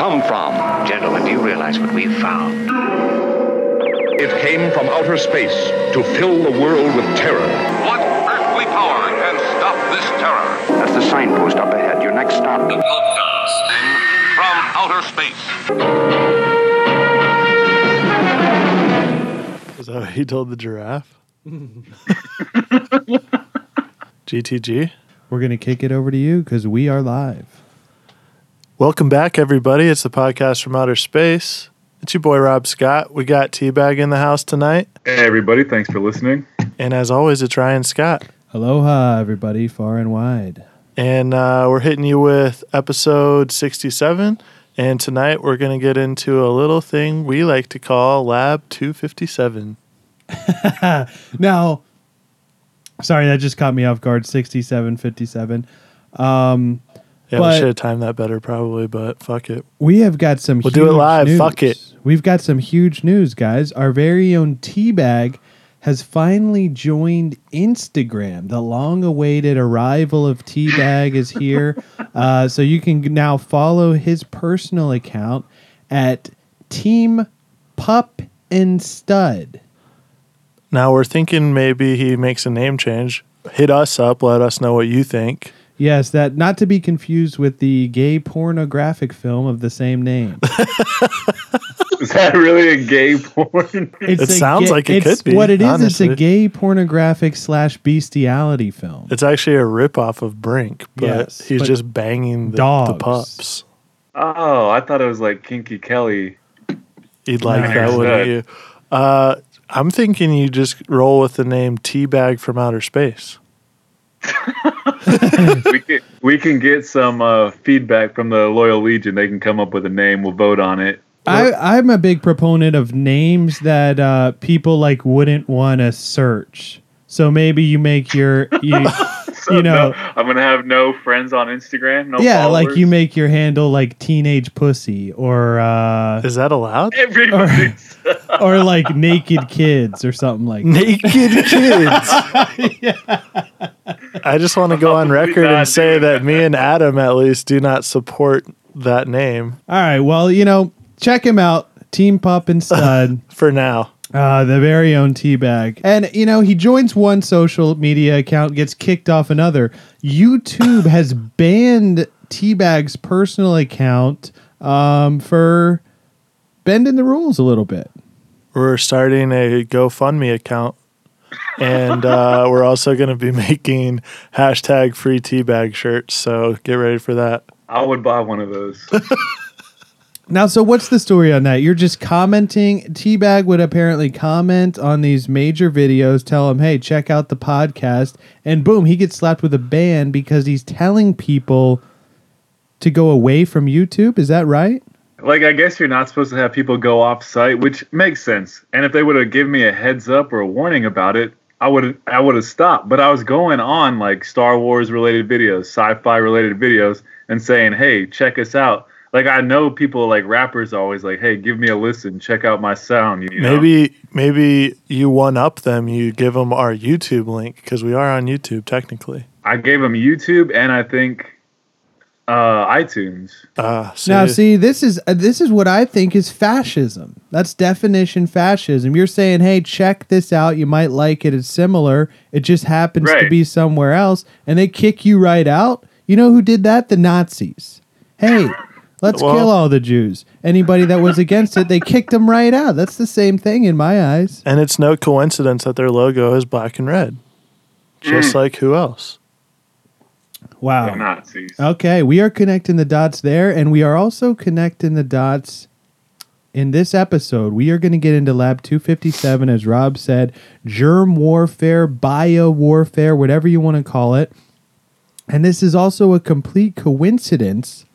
come from? Gentlemen, do you realize what we've found? It came from outer space to fill the world with terror. What earthly power can stop this terror? That's the signpost up ahead. Your next stop. Broadcasting from outer space. Is that what he told the giraffe? GTG. We're going to kick it over to you because we are live. Welcome back, everybody. It's the podcast from outer space. It's your boy Rob Scott. We got Teabag in the house tonight, Hey everybody, thanks for listening. and as always, it's Ryan Scott. Aloha, everybody, far and wide. And uh, we're hitting you with episode 67. And tonight we're going to get into a little thing we like to call Lab 257. Now, sorry, that just caught me off guard. 67, 57. Um, Yeah, But- we should have timed that better, probably, but fuck it. we have got some We'll do it live, news. fuck it. We've got some huge news, guys. Our very own Teabag has finally joined Instagram. The long awaited arrival of Teabag is here. Uh, so you can now follow his personal account at Team Pup and Stud. Now we're thinking maybe he makes a name change. Hit us up, let us know what you think. Yes, that not to be confused with the gay pornographic film of the same name. Is that really a gay porn? It's It sounds gay- like it it's- could be, What it is, honestly. it's a gay pornographic slash bestiality film. It's actually a ripoff of Brink, but Yes, he's but just banging the, the pups. oh, I thought it was like Kinky Kelly. You'd like No. that, wouldn't you? Uh, I'm thinking you just roll with the name Teabag from Outer Space. we can we can get some uh, feedback from the Loyal Legion. They can come up with a name. We'll vote on it. I, I'm a big proponent of names that uh, people like wouldn't want to search. So maybe you make your you, So, You know- no, I'm gonna have no friends on Instagram. No yeah, like you make your handle like teenage pussy or uh, Is that allowed? Everybody's or like naked kids or something like that. Naked kids. I just want to go on record and say that that. me and Adam, at least, do not support that name All right, well you know check him out, Team Pup and Stud. for now. Uh, the very own Teabag. And, you know, he joins one social media account, gets kicked off another. YouTube has banned Teabag's personal account um, for bending the rules a little bit. We're starting a GoFundMe account. And uh, we're also going to be making hashtag free teabag shirts. So get ready for that. I would buy one of those. Now, so what's the story on that? You're just commenting. Teabag would apparently comment on these major videos, tell him, hey, check out the podcast. And boom, he gets slapped with a ban because he's telling people to go away from YouTube. Is that right? Like I guess you're not supposed to have people go off site, which makes sense. And if they would have given me a heads up or a warning about it, I would I would have stopped. But I was going on like Star Wars related videos, sci-fi related videos, and saying, "Hey, check us out." Like I know people like rappers always like, "Hey, give me a listen, check out my sound." You know? Maybe maybe you one up them. You give them our YouTube link because we are on YouTube technically. I gave them YouTube and I think uh, iTunes. Uh, Now, see, this is uh, this is what I think is fascism. That's definition fascism. You're saying, "Hey, check this out. You might like it. It's similar. It just happens to be somewhere else," and they kick you right out. You know who did that? The Nazis. Hey, let's Well- kill all the Jews. Anybody that was against it, they kicked them right out. That's the same thing in my eyes. and it's no coincidence that their logo is black and red, just like who else? Wow. The Nazis. Okay, we are connecting the dots there, and we are also connecting the dots in this episode. We are going to get into Lab 257, as Rob said, germ warfare, bio warfare, whatever you want to call it. And this is also a complete coincidence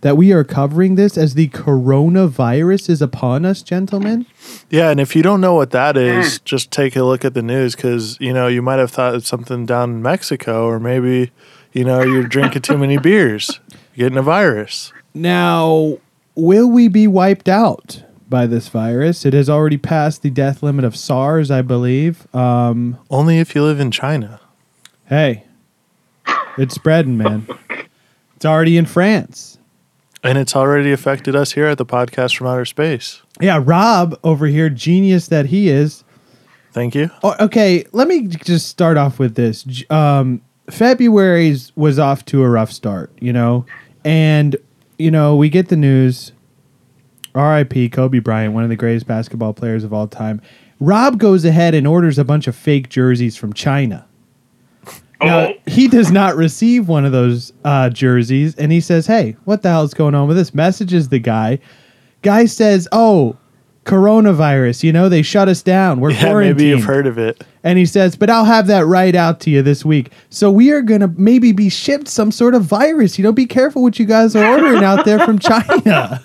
that we are covering this as the coronavirus is upon us, gentlemen. Yeah, and if you don't know what that hmm. is, just take a look at the news because you know you might have thought it's something down in Mexico, or maybe you know you're drinking too many beers, you're getting a virus. Now, will we be wiped out by this virus? It has already passed the death limit of SARS, I believe. Um, Only if you live in China. hey, it's spreading, man. It's already in France. And it's already affected us here at the podcast from outer space. Yeah, Rob over here, genius that he is. Thank you. Oh, okay, let me just start off with this. Um, February's was off to a rough start, you know, and you know we get the news. R.I.P. Kobe Bryant, one of the greatest basketball players of all time. Rob goes ahead and orders a bunch of fake jerseys from China. Now, he does not receive one of those uh, jerseys, and he says, "Hey, what the hell is going on with this?" Messages the guy. Guy says, "Oh, coronavirus. You know they shut us down. We're Yeah, quarantined." maybe you've heard of it. And he says, "But I'll have that right out to you this week. So we are gonna maybe be shipped some sort of virus. You know, be careful what you guys are ordering out there from China.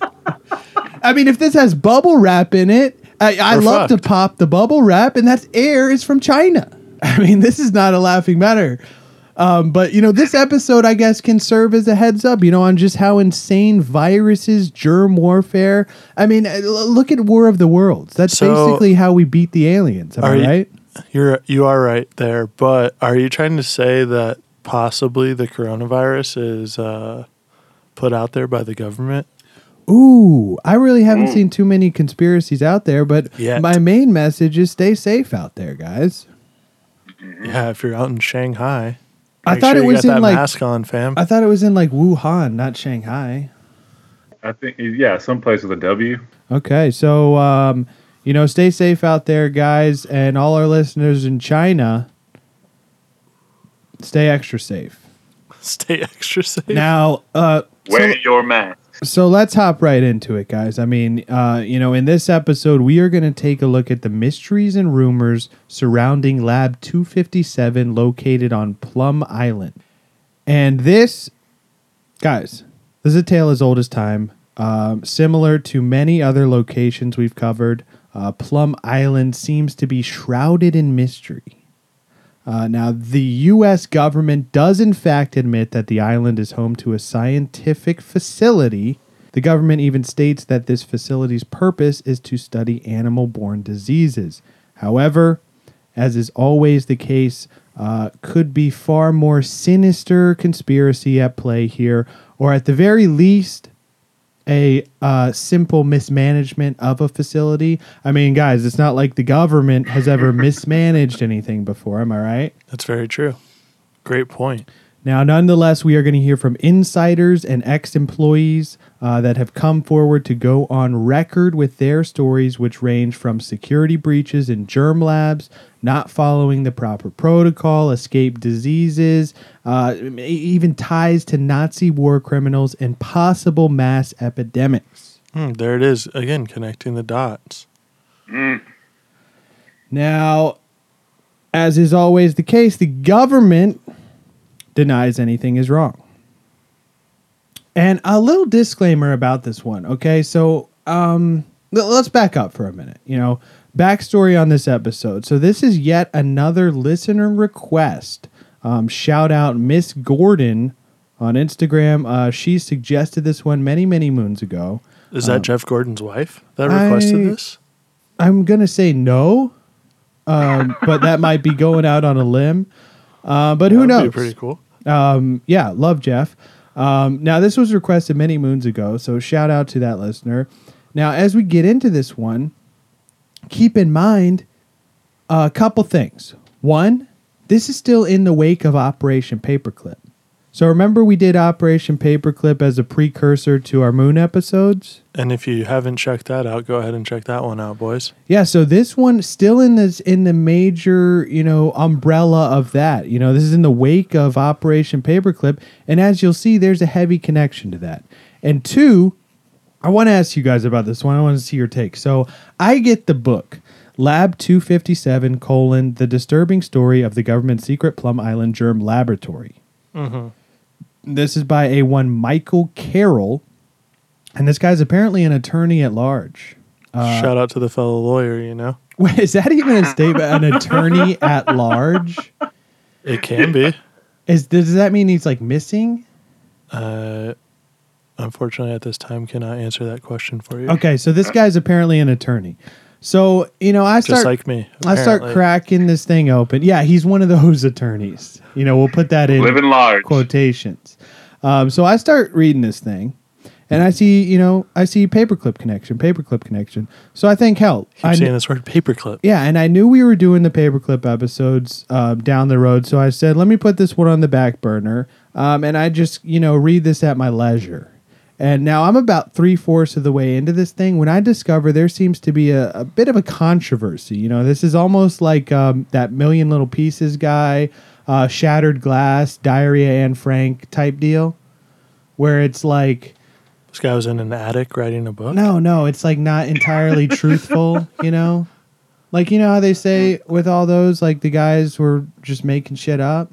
I mean, if this has bubble wrap in it, I, I love to pop the bubble wrap, and that's air is from China. I mean, this is not a laughing matter." Um, but you know, this episode, I guess, can serve as a heads up, you know, on just how insane viruses, germ warfare. I mean, uh, look at War of the Worlds. That's So- basically how we beat the aliens. Am I you- right? You're you are right there, but are you trying to say that possibly the coronavirus is uh, put out there by the government? Ooh, I really haven't seen too many conspiracies out there, but Yet. my main message is stay safe out there, guys. Yeah, if you're out in Shanghai, I thought sure it was in like mask on, fam. I thought it was in like Wuhan, not Shanghai. I think yeah, someplace with a W. Okay, so um, you know, stay safe out there, guys, and all our listeners in China. Stay extra safe. Stay extra safe. Now, uh, so- Wear your mask. So let's hop right into it, guys. I mean, uh, you know, in this episode, we are going to take a look at the mysteries and rumors surrounding Lab 257 located on Plum Island. And this, guys, this is a tale as old as time. Um, similar to many other locations we've covered, uh, Plum Island seems to be shrouded in mystery. Uh, now, the U.S. government does, in fact, admit that the island is home to a scientific facility. The government even states that this facility's purpose is to study animal borne diseases. However, as is always the case, uh, could be far more sinister conspiracy at play here, or at the very least, a uh, simple mismanagement of a facility. I mean, guys, it's not like the government has ever mismanaged anything before. Am I right? That's very true. Great point. Now, nonetheless, we are going to hear from insiders and ex employees uh, that have come forward to go on record with their stories, which range from security breaches in germ labs, not following the proper protocol, escape diseases, uh, even ties to Nazi war criminals, and possible mass epidemics. Hmm, there it is again, connecting the dots. Now, as is always the case, the government denies anything is wrong. And a little disclaimer about this one, okay? So, um, let's back up for a minute. You know, backstory on this episode. So, this is yet another listener request. Um, shout out Miss Gordon on Instagram. Uh, she suggested this one many, many moons ago. Is that Jeff Gordon's wife that requested I- this? I'm gonna say no, um, but that might be going out on a limb. Uh, but who That'd knows? Be pretty cool. Um, yeah, love Jeff. Um, now this was requested many moons ago, so shout out to that listener. Now, as we get into this one, keep in mind a couple things. One, this is still in the wake of Operation Paperclip. So remember we did Operation Paperclip as a precursor to our moon episodes? And if you haven't checked that out, go ahead and check that one out, boys. Yeah, so this one still in this in the major, you know, umbrella of that. You know, this is in the wake of Operation Paperclip, and as you'll see, there's a heavy connection to that. And two, I want to ask you guys about this one. I want to see your take. So I get the book. Lab 257, colon, the disturbing story of the government secret Plum Island germ laboratory. Mm-hmm. This is by a one Michael Carroll, and this guy's apparently an attorney at large. Shout out to the fellow lawyer, you know? Wait, is that even a statement? An attorney at large? It can be. Is does that mean he's like missing? Uh, unfortunately, at this time, cannot answer that question for you. Okay, so this guy's apparently an attorney. So you know, I Just start like me. I start cracking this thing open. Yeah, he's one of those attorneys. You know, we'll put that in Living large. quotations. Um, so I start reading this thing, And I see, you know, I see paperclip connection, paperclip connection. So I think, hell, Keep I, saying this word paperclip. yeah, and I knew we were doing the paperclip episodes uh, down the road, so I said, let me put this one on the back burner, um, and I just you know read this at my leisure. And now I'm about three fourths of the way into this thing when I discover there seems to be a, a bit of a controversy. You know, this is almost like um, that Million Little Pieces guy, uh, Shattered Glass, Diarrhea Anne Frank type deal, where it's like. This guy was in an attic writing a book. No, no, it's like not entirely truthful, you know? Like you know how they say with all those like the guys were just making shit up?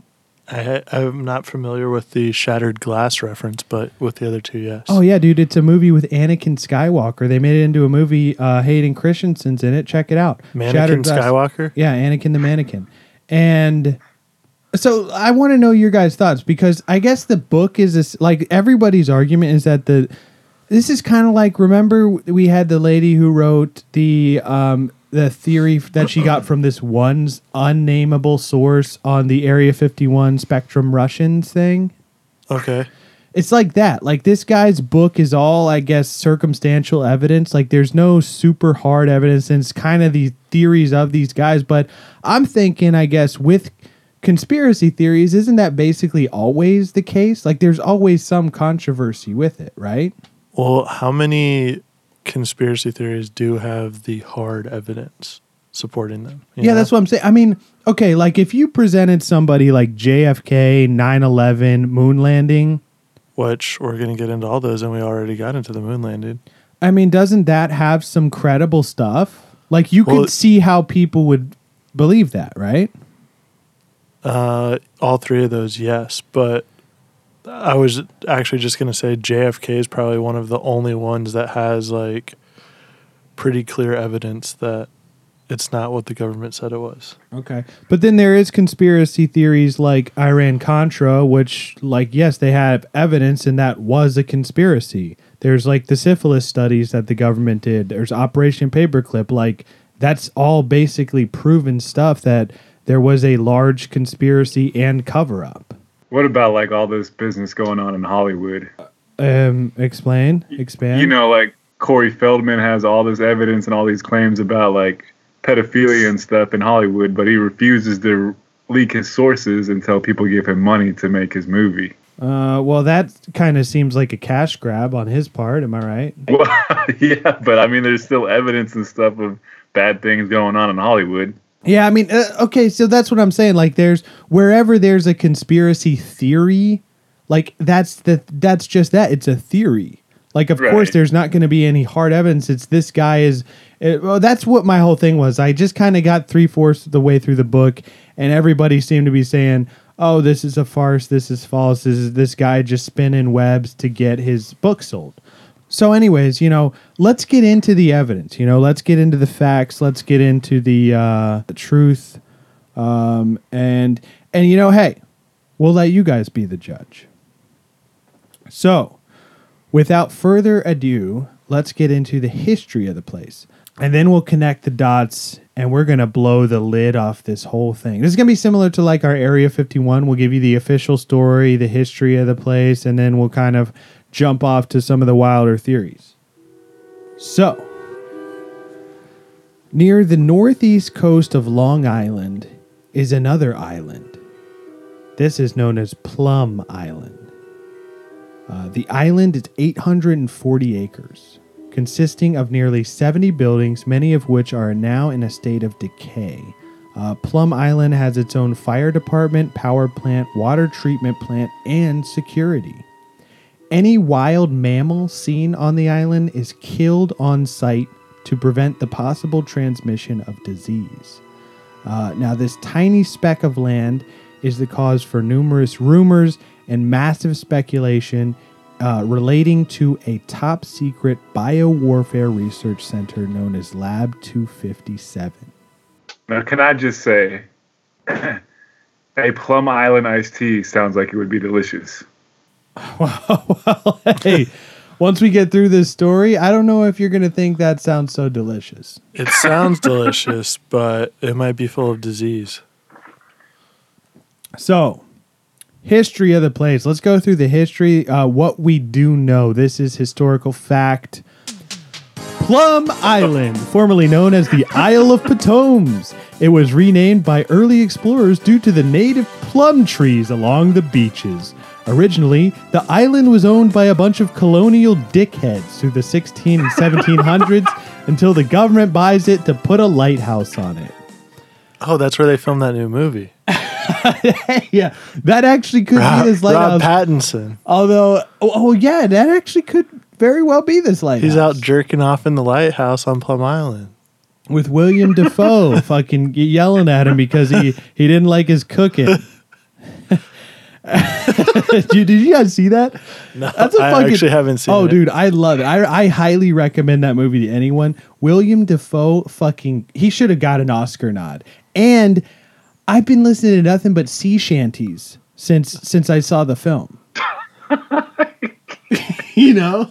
I, I'm not familiar with the shattered glass reference, but with the other two, yes. Oh yeah, dude, it's a movie with Anakin Skywalker. They made it into a movie uh Hayden Christensen's in it. Check it out. Mannequin Glass- Skywalker. Yeah, Anakin the mannequin. And so I want to know your guys' thoughts because I guess the book is this, like everybody's argument is that the this is kind of like remember we had the lady who wrote the um the theory that she got from this one unnameable source on the Area 51 Spectrum Russians thing. Okay. It's like that. Like this guy's book is all, I guess, circumstantial evidence. Like there's no super hard evidence, and it's kind of the theories of these guys. But I'm thinking, I guess, with conspiracy theories, isn't that basically always the case? Like there's always some controversy with it, right? Well, how many conspiracy theories do have the hard evidence supporting them? Yeah, know? that's what I'm saying. I mean, okay, like if you presented somebody like JFK, 9 11, moon landing, Which we're going to get into all those, and we already got into the moon landing. I mean, doesn't that have some credible stuff? Like you Well, could see how people would believe that, right? Uh, all three of those, yes. But I was actually just going to say JFK is probably one of the only ones that has like pretty clear evidence that it's not what the government said it was. Okay. But then there is conspiracy theories like Iran Contra, which, like, yes, they have evidence and that was a conspiracy. There's like the syphilis studies that the government did. There's Operation Paperclip. Like, that's all basically proven stuff that there was a large conspiracy and cover up. What about like all this business going on in Hollywood? Um, explain, expand. You know, like Corey Feldman has all this evidence and all these claims about like pedophilia and stuff in Hollywood, but he refuses to leak his sources until people give him money to make his movie. Uh, well, that kind of seems like a cash grab on his part. Am I right? Well, yeah, but I mean, there's still evidence and stuff of bad things going on in Hollywood. Yeah, I mean, uh, okay, so that's what I'm saying. Like, there's wherever there's a conspiracy theory, like that's the that's just that. It's a theory. Like, of course, there's not going to be any hard evidence. It's this guy is. It, well, that's what my whole thing was. I just kind of got three fourths the way through the book, and everybody seemed to be saying, "Oh, this is a farce. This is false. This is this guy just spinning webs to get his book sold." So, anyways, you know, let's get into the evidence. You know, let's get into the facts. Let's get into the uh, the truth. Um, and and you know, hey, we'll let you guys be the judge. So, without further ado, let's get into the history of the place, and then we'll connect the dots. And we're gonna blow the lid off this whole thing. This is gonna be similar to like our Area 51. We'll give you the official story, the history of the place, and then we'll kind of jump off to some of the wilder theories. So, near the northeast coast of Long Island is another island. This is known as Plum Island. Uh, the island is 840 acres, consisting of nearly 70 buildings, many of which are now in a state of decay. Uh, Plum Island has its own fire department, power plant, water treatment plant, and security. Any wild mammal seen on the island is killed on site to prevent the possible transmission of disease. Uh, now, this tiny speck of land is the cause for numerous rumors and massive speculation uh, relating to a top secret biowarfare research center known as Lab 257. Now, can I just say, a Plum Island iced tea sounds like it would be delicious. well, hey, once we get through this story, I don't know if you're going to think that sounds so delicious. It sounds delicious, but it might be full of disease. So, history of the place. Let's go through the history. Uh, what we do know. This is historical fact. Plum Island, formerly known as the Isle of Patmos. It was renamed by early explorers due to the native plum trees along the beaches. Originally, the island was owned by a bunch of colonial dickheads through the 16 and 1700s until the government buys it to put a lighthouse on it. Oh, that's where they filmed that new movie. yeah, that actually could Rob, be this Rob lighthouse. Pattinson. Although, oh, oh, yeah, that actually could very well be this lighthouse. He's out jerking off in the lighthouse on Plum Island. with William Dafoe fucking yelling at him because he he didn't like his cooking. Did, you, did you guys see that? No, That's a I fucking- actually haven't seen Oh, it. dude, I love it. I, I highly recommend that movie to anyone. William Dafoe, fucking, he should have got an Oscar nod. And I've been listening to nothing but sea shanties since since I saw the film. you know.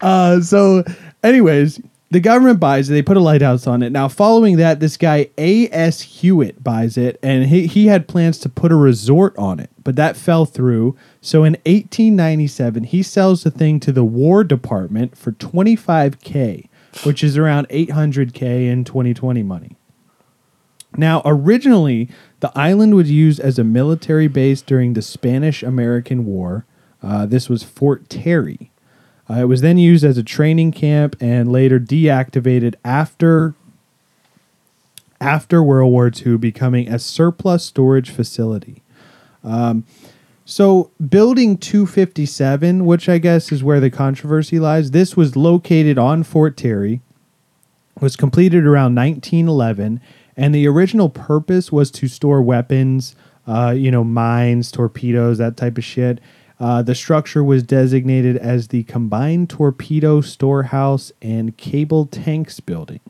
Uh, so, anyways, the government buys it. They put a lighthouse on it. Now, following that, this guy A.S. Hewitt buys it, and he, he had plans to put a resort on it, but that fell through. So, in 1897, he sells the thing to the War Department for 25K, which is around 800K in 2020 money. Now, originally, the island was used as a military base during the Spanish American War. Uh, this was Fort Terry. Uh, it was then used as a training camp and later deactivated after after World War II, becoming a surplus storage facility. Um, so, building 257, which I guess is where the controversy lies, this was located on Fort Terry, was completed around 1911, and the original purpose was to store weapons, uh, you know, mines, torpedoes, that type of shit. Uh, the structure was designated as the Combined Torpedo Storehouse and Cable Tanks Building.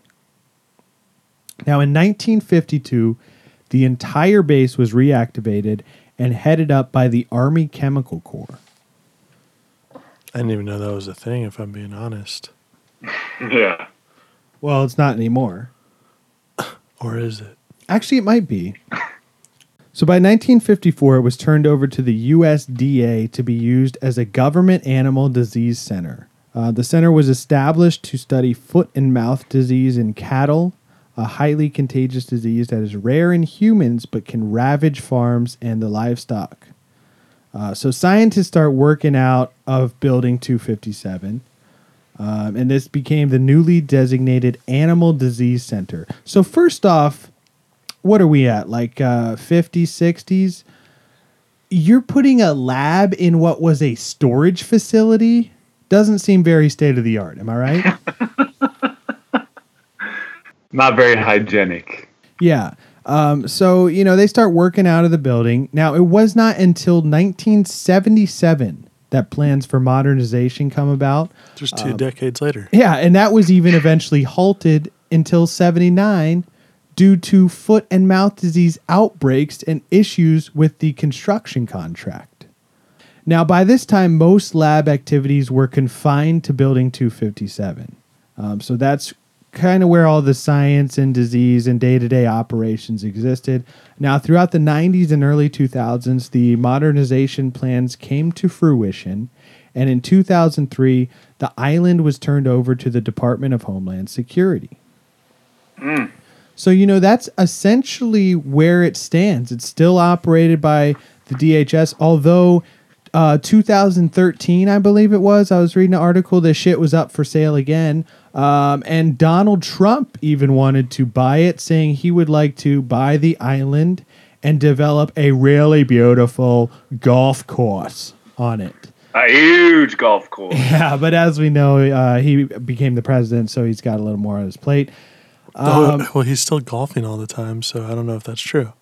Now, in 1952, the entire base was reactivated and headed up by the Army Chemical Corps. I didn't even know that was a thing, if I'm being honest. Yeah. Well, it's not anymore. Or is it? Actually, it might be. So by 1954, it was turned over to the USDA to be used as a government animal disease center. Uh, the center was established to study foot and mouth disease in cattle, a highly contagious disease that is rare in humans but can ravage farms and the livestock. Uh, so scientists start working out of Building 257. Um, and this became the newly designated Animal Disease Center. So, first off, what are we at? Like uh, 50s, 60s? You're putting a lab in what was a storage facility? Doesn't seem very state of the art. Am I right? Not very hygienic. yeah. Um, so, you know, they start working out of the building. Now, it was not until 1977 that plans for modernization come about. Just Um, two decades later. Yeah, and that was even eventually halted until 79 due to foot and mouth disease outbreaks and issues with the construction contract. Now, by this time, most lab activities were confined to Building 257. Um, so that's kind of where all the science and disease and day to day operations existed. Now, throughout the 90s and early 2000s, the modernization plans came to fruition. And in 2003, the island was turned over to the Department of Homeland Security. So, you know, that's essentially where it stands. It's still operated by the DHS, although uh, 2013, I believe it was, I was reading an article, this shit was up for sale again. Um, and Donald Trump even wanted to buy it, saying he would like to buy the island and develop a really beautiful golf course on it. A huge golf course. Yeah, but as we know, uh, he became the president, so he's got a little more on his plate. Um, well, he's still golfing all the time, so I don't know if that's true.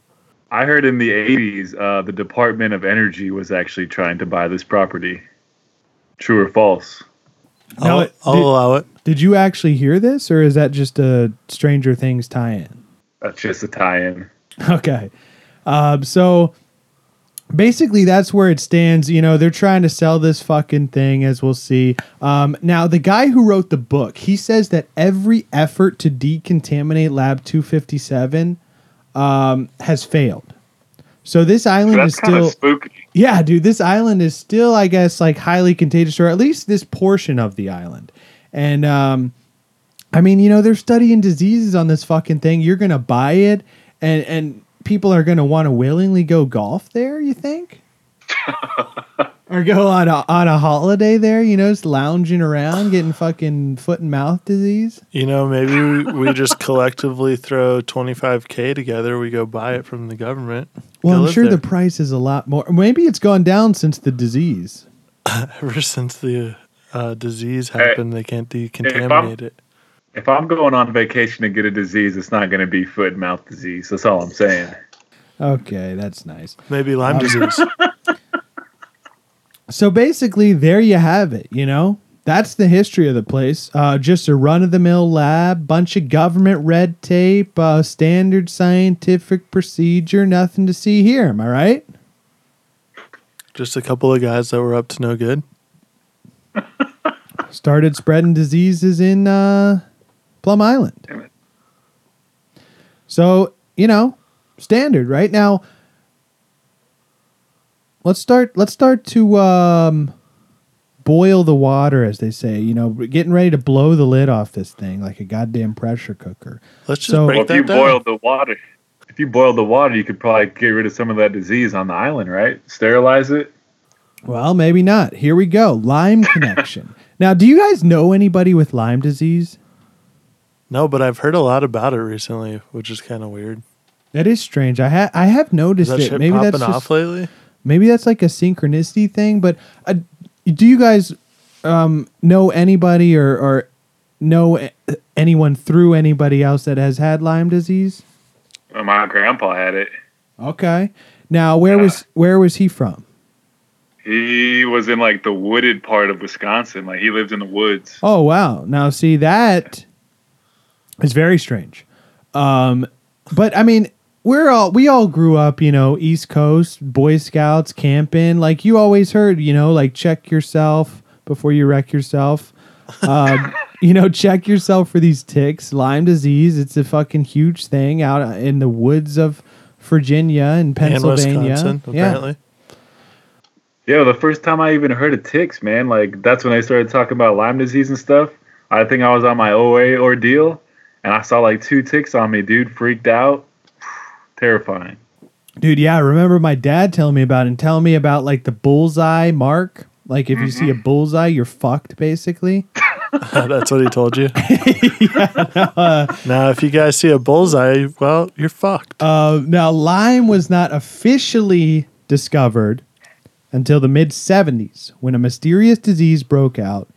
I heard in the 80s, uh, the Department of Energy was actually trying to buy this property. True or false? Now, I'll, it- I'll did- allow it. Did you actually hear this, or is that just a Stranger Things tie-in? That's just a tie in. Okay, um, so basically that's where it stands. You know, they're trying to sell this fucking thing, as we'll see. Um, now, the guy who wrote the book, he says that every effort to decontaminate Lab 257 um, has failed. So this island That's is still spooky. yeah, dude, this island is still, I guess, like highly contagious, or at least this portion of the island. And um, I mean, you know, they're studying diseases on this fucking thing. You're gonna buy it, and and people are gonna want to willingly go golf there. You think? or go on a on a holiday there? You know, just lounging around, getting fucking foot and mouth disease. You know, maybe we, we just collectively throw 25K together. We go buy it from the government. Well, I'm sure there. the price is a lot more. Maybe it's gone down since the disease. Ever since the uh, disease happened, they can't decontaminate it. If I'm going on vacation to get a disease, it's not going to be foot and mouth disease. That's all I'm saying. Okay, that's nice. Maybe Lyme disease. So basically, there you have it. You know, that's the history of the place. Uh, just a run of the mill lab, bunch of government red tape, uh, standard scientific procedure, nothing to see here. Am I right? Just a couple of guys that were up to no good. Started spreading diseases in uh, Plum Island. Damn it. So you know, standard right now. Let's start. Let's start to um, boil the water, as they say. You know, getting ready to blow the lid off this thing like a goddamn pressure cooker. Let's just So- break Well, if that you down. boiled the water, if you boil the water, you could probably get rid of some of that disease on the island, right? Sterilize it. Well, maybe not. Here we go. Lyme connection. now, do you guys know anybody with Lyme disease? No, but I've heard a lot about it recently, which is kind of weird. That is strange. I ha- I have Is noticed that it. shit Maybe popping that's off just, lately? maybe that's like a synchronicity thing. But uh, do you guys um, know anybody or or know anyone through anybody else that has had Lyme disease? Well, my grandpa had it. Okay. Now, where was where was he from? He was in like the wooded part of Wisconsin. Like he lived in the woods. Oh wow! Now see that is very strange. Um, but I mean, we're all we all grew up, you know, East Coast Boy Scouts camping. Like you always heard, you know, like check yourself before you wreck yourself. Um, you know, check yourself for these ticks, Lyme disease. It's a fucking huge thing out in the woods of Virginia and And Pennsylvania. Wisconsin, yeah. apparently. Yeah, the first time I even heard of ticks, man, like that's when I started talking about Lyme disease and stuff. I think I was on my OA ordeal, and I saw like two ticks on me, dude. Freaked out, terrifying. Dude, yeah, I remember my dad telling me about it and telling me about like the bullseye mark. Like if you see a bullseye, you're fucked basically. That's what he told you. now, if you guys see a bullseye, well, you're fucked. Uh, now, Lyme was not officially discovered until the mid 70s when a mysterious disease broke out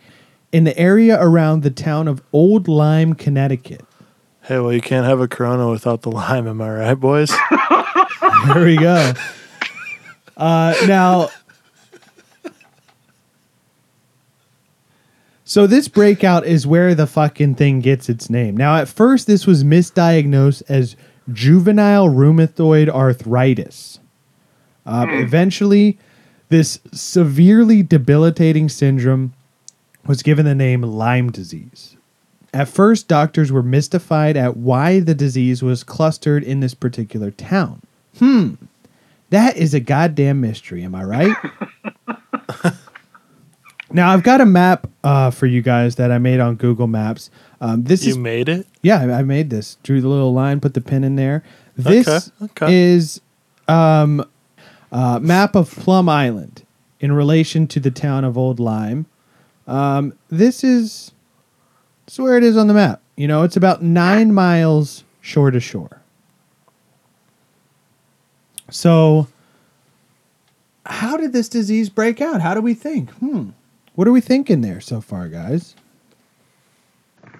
in the area around the town of Old Lyme, Connecticut. Hey, well, you can't have a Corona without the lime. Am I right, boys? There we go. Uh, now, so this breakout is where the fucking thing gets its name. Now, at first, this was misdiagnosed as juvenile rheumatoid arthritis. Um, eventually, this severely debilitating syndrome was given the name Lyme disease. At first, doctors were mystified at why the disease was clustered in this particular town. Hmm, that is a goddamn mystery. Am I right? now I've got a map uh, for you guys that I made on Google Maps. Um, this you is made it? yeah, I, I made this. Drew the little line, put the pin in there. This Okay, okay. is um, a map of Plum Island in relation to the town of Old Lyme. Um, this is is where it is on the map. You know, it's about nine miles shore to shore. So, how did this disease break out? How do we think? Hmm. What are we thinking there so far, guys?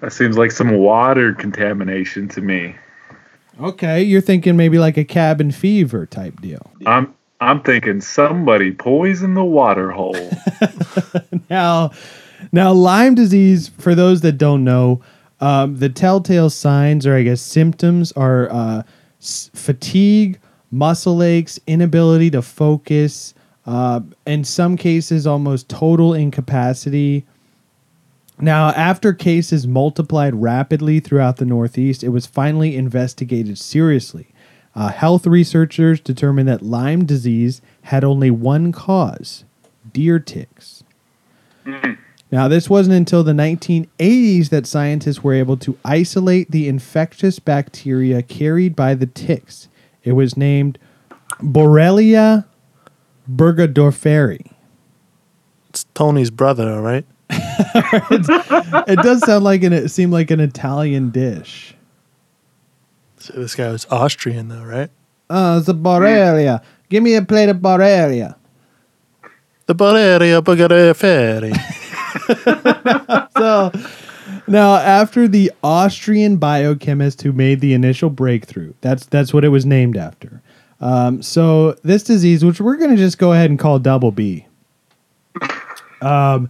That seems like some water contamination to me. Okay, you're thinking maybe like a cabin fever type deal. I'm I'm thinking somebody poisoned the water hole. Now, now Lyme disease. For those that don't know, um, the telltale signs or I guess symptoms are uh, s- fatigue, muscle aches, inability to focus, uh, in some cases almost total incapacity. Now, after cases multiplied rapidly throughout the Northeast, it was finally investigated seriously. Uh, health researchers determined that Lyme disease had only one cause deer ticks. Now, this wasn't until the 1980s that scientists were able to isolate the infectious bacteria carried by the ticks. It was named Borrelia burgdorferi. It's Tony's brother, all right? It does sound like an it seemed like an Italian dish. So this guy was Austrian, though, right? Uh, oh, it's a Borrelia. Give me a plate of Borrelia. The Bavaria Bugare So now after the Austrian biochemist who made the initial breakthrough, that's that's what it was named after. Um, so this disease, which we're going to just go ahead and call double B. Um,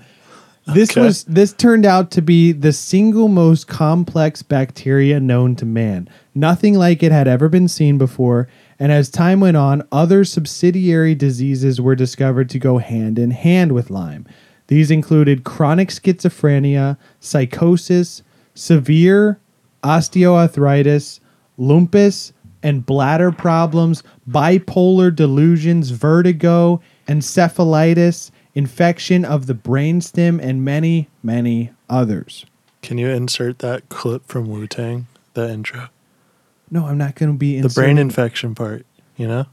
this Okay. was this turned out to be the single most complex bacteria known to man. Nothing like it had ever been seen before. And as time went on, other subsidiary diseases were discovered to go hand in hand with Lyme. These included chronic schizophrenia, psychosis, severe osteoarthritis, lupus, and bladder problems, bipolar delusions, vertigo, encephalitis, infection of the brainstem, and many, many others. Can you insert that clip from Wu Tang, the intro? No, I'm not going to be The brain infection part, you know?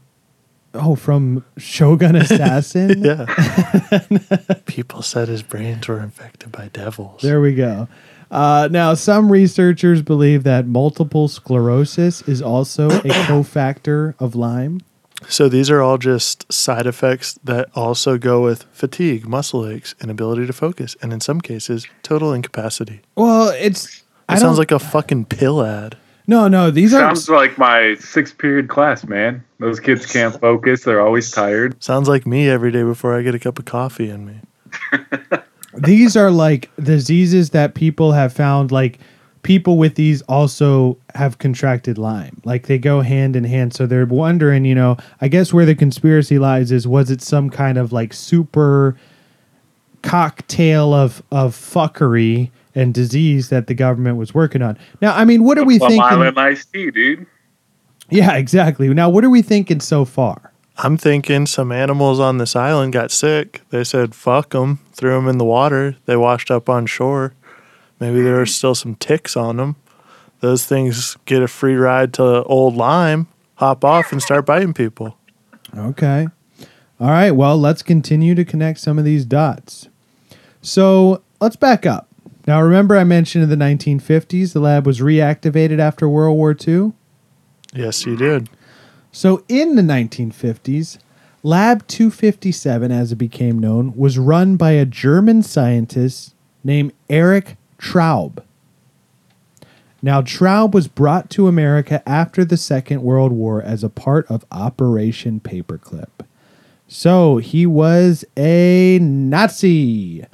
Oh, from Shogun Assassin. Yeah. People said his brains were infected by devils. There we go. Uh, now, some researchers believe that multiple sclerosis is also a cofactor of Lyme. So these are all just side effects that also go with fatigue, muscle aches, inability to focus, and in some cases, total incapacity. Well, it's. I It sounds don't- like a fucking pill ad. No, no. These are Sounds like my sixth period class, man. Those kids can't focus. They're always tired. Sounds like me every day before I get a cup of coffee in me. these are like diseases that people have found like people with these also have contracted Lyme. Like they go hand in hand. So they're wondering, you know, I guess where the conspiracy lies is was it some kind of like super cocktail of of fuckery and disease that the government was working on. Now, I mean, what are we Plum thinking? Island iced tea, dude. Yeah, exactly. Now, what are we thinking so far? I'm thinking some animals on this island got sick. They said, fuck them, threw them in the water. They washed up on shore. Maybe there were still some ticks on them. Those things get a free ride to Old Lyme, hop off, and start biting people. Okay. All right. Well, let's continue to connect some of these dots. So let's back up. Now, remember, I mentioned in the 1950s the lab was reactivated after World War II? Yes, you did. So, in the 1950s, Lab 257, as it became known, was run by a German scientist named Erich Traub. Now, Traub was brought to America after the Second World War as a part of Operation Paperclip. So, he was a Nazi.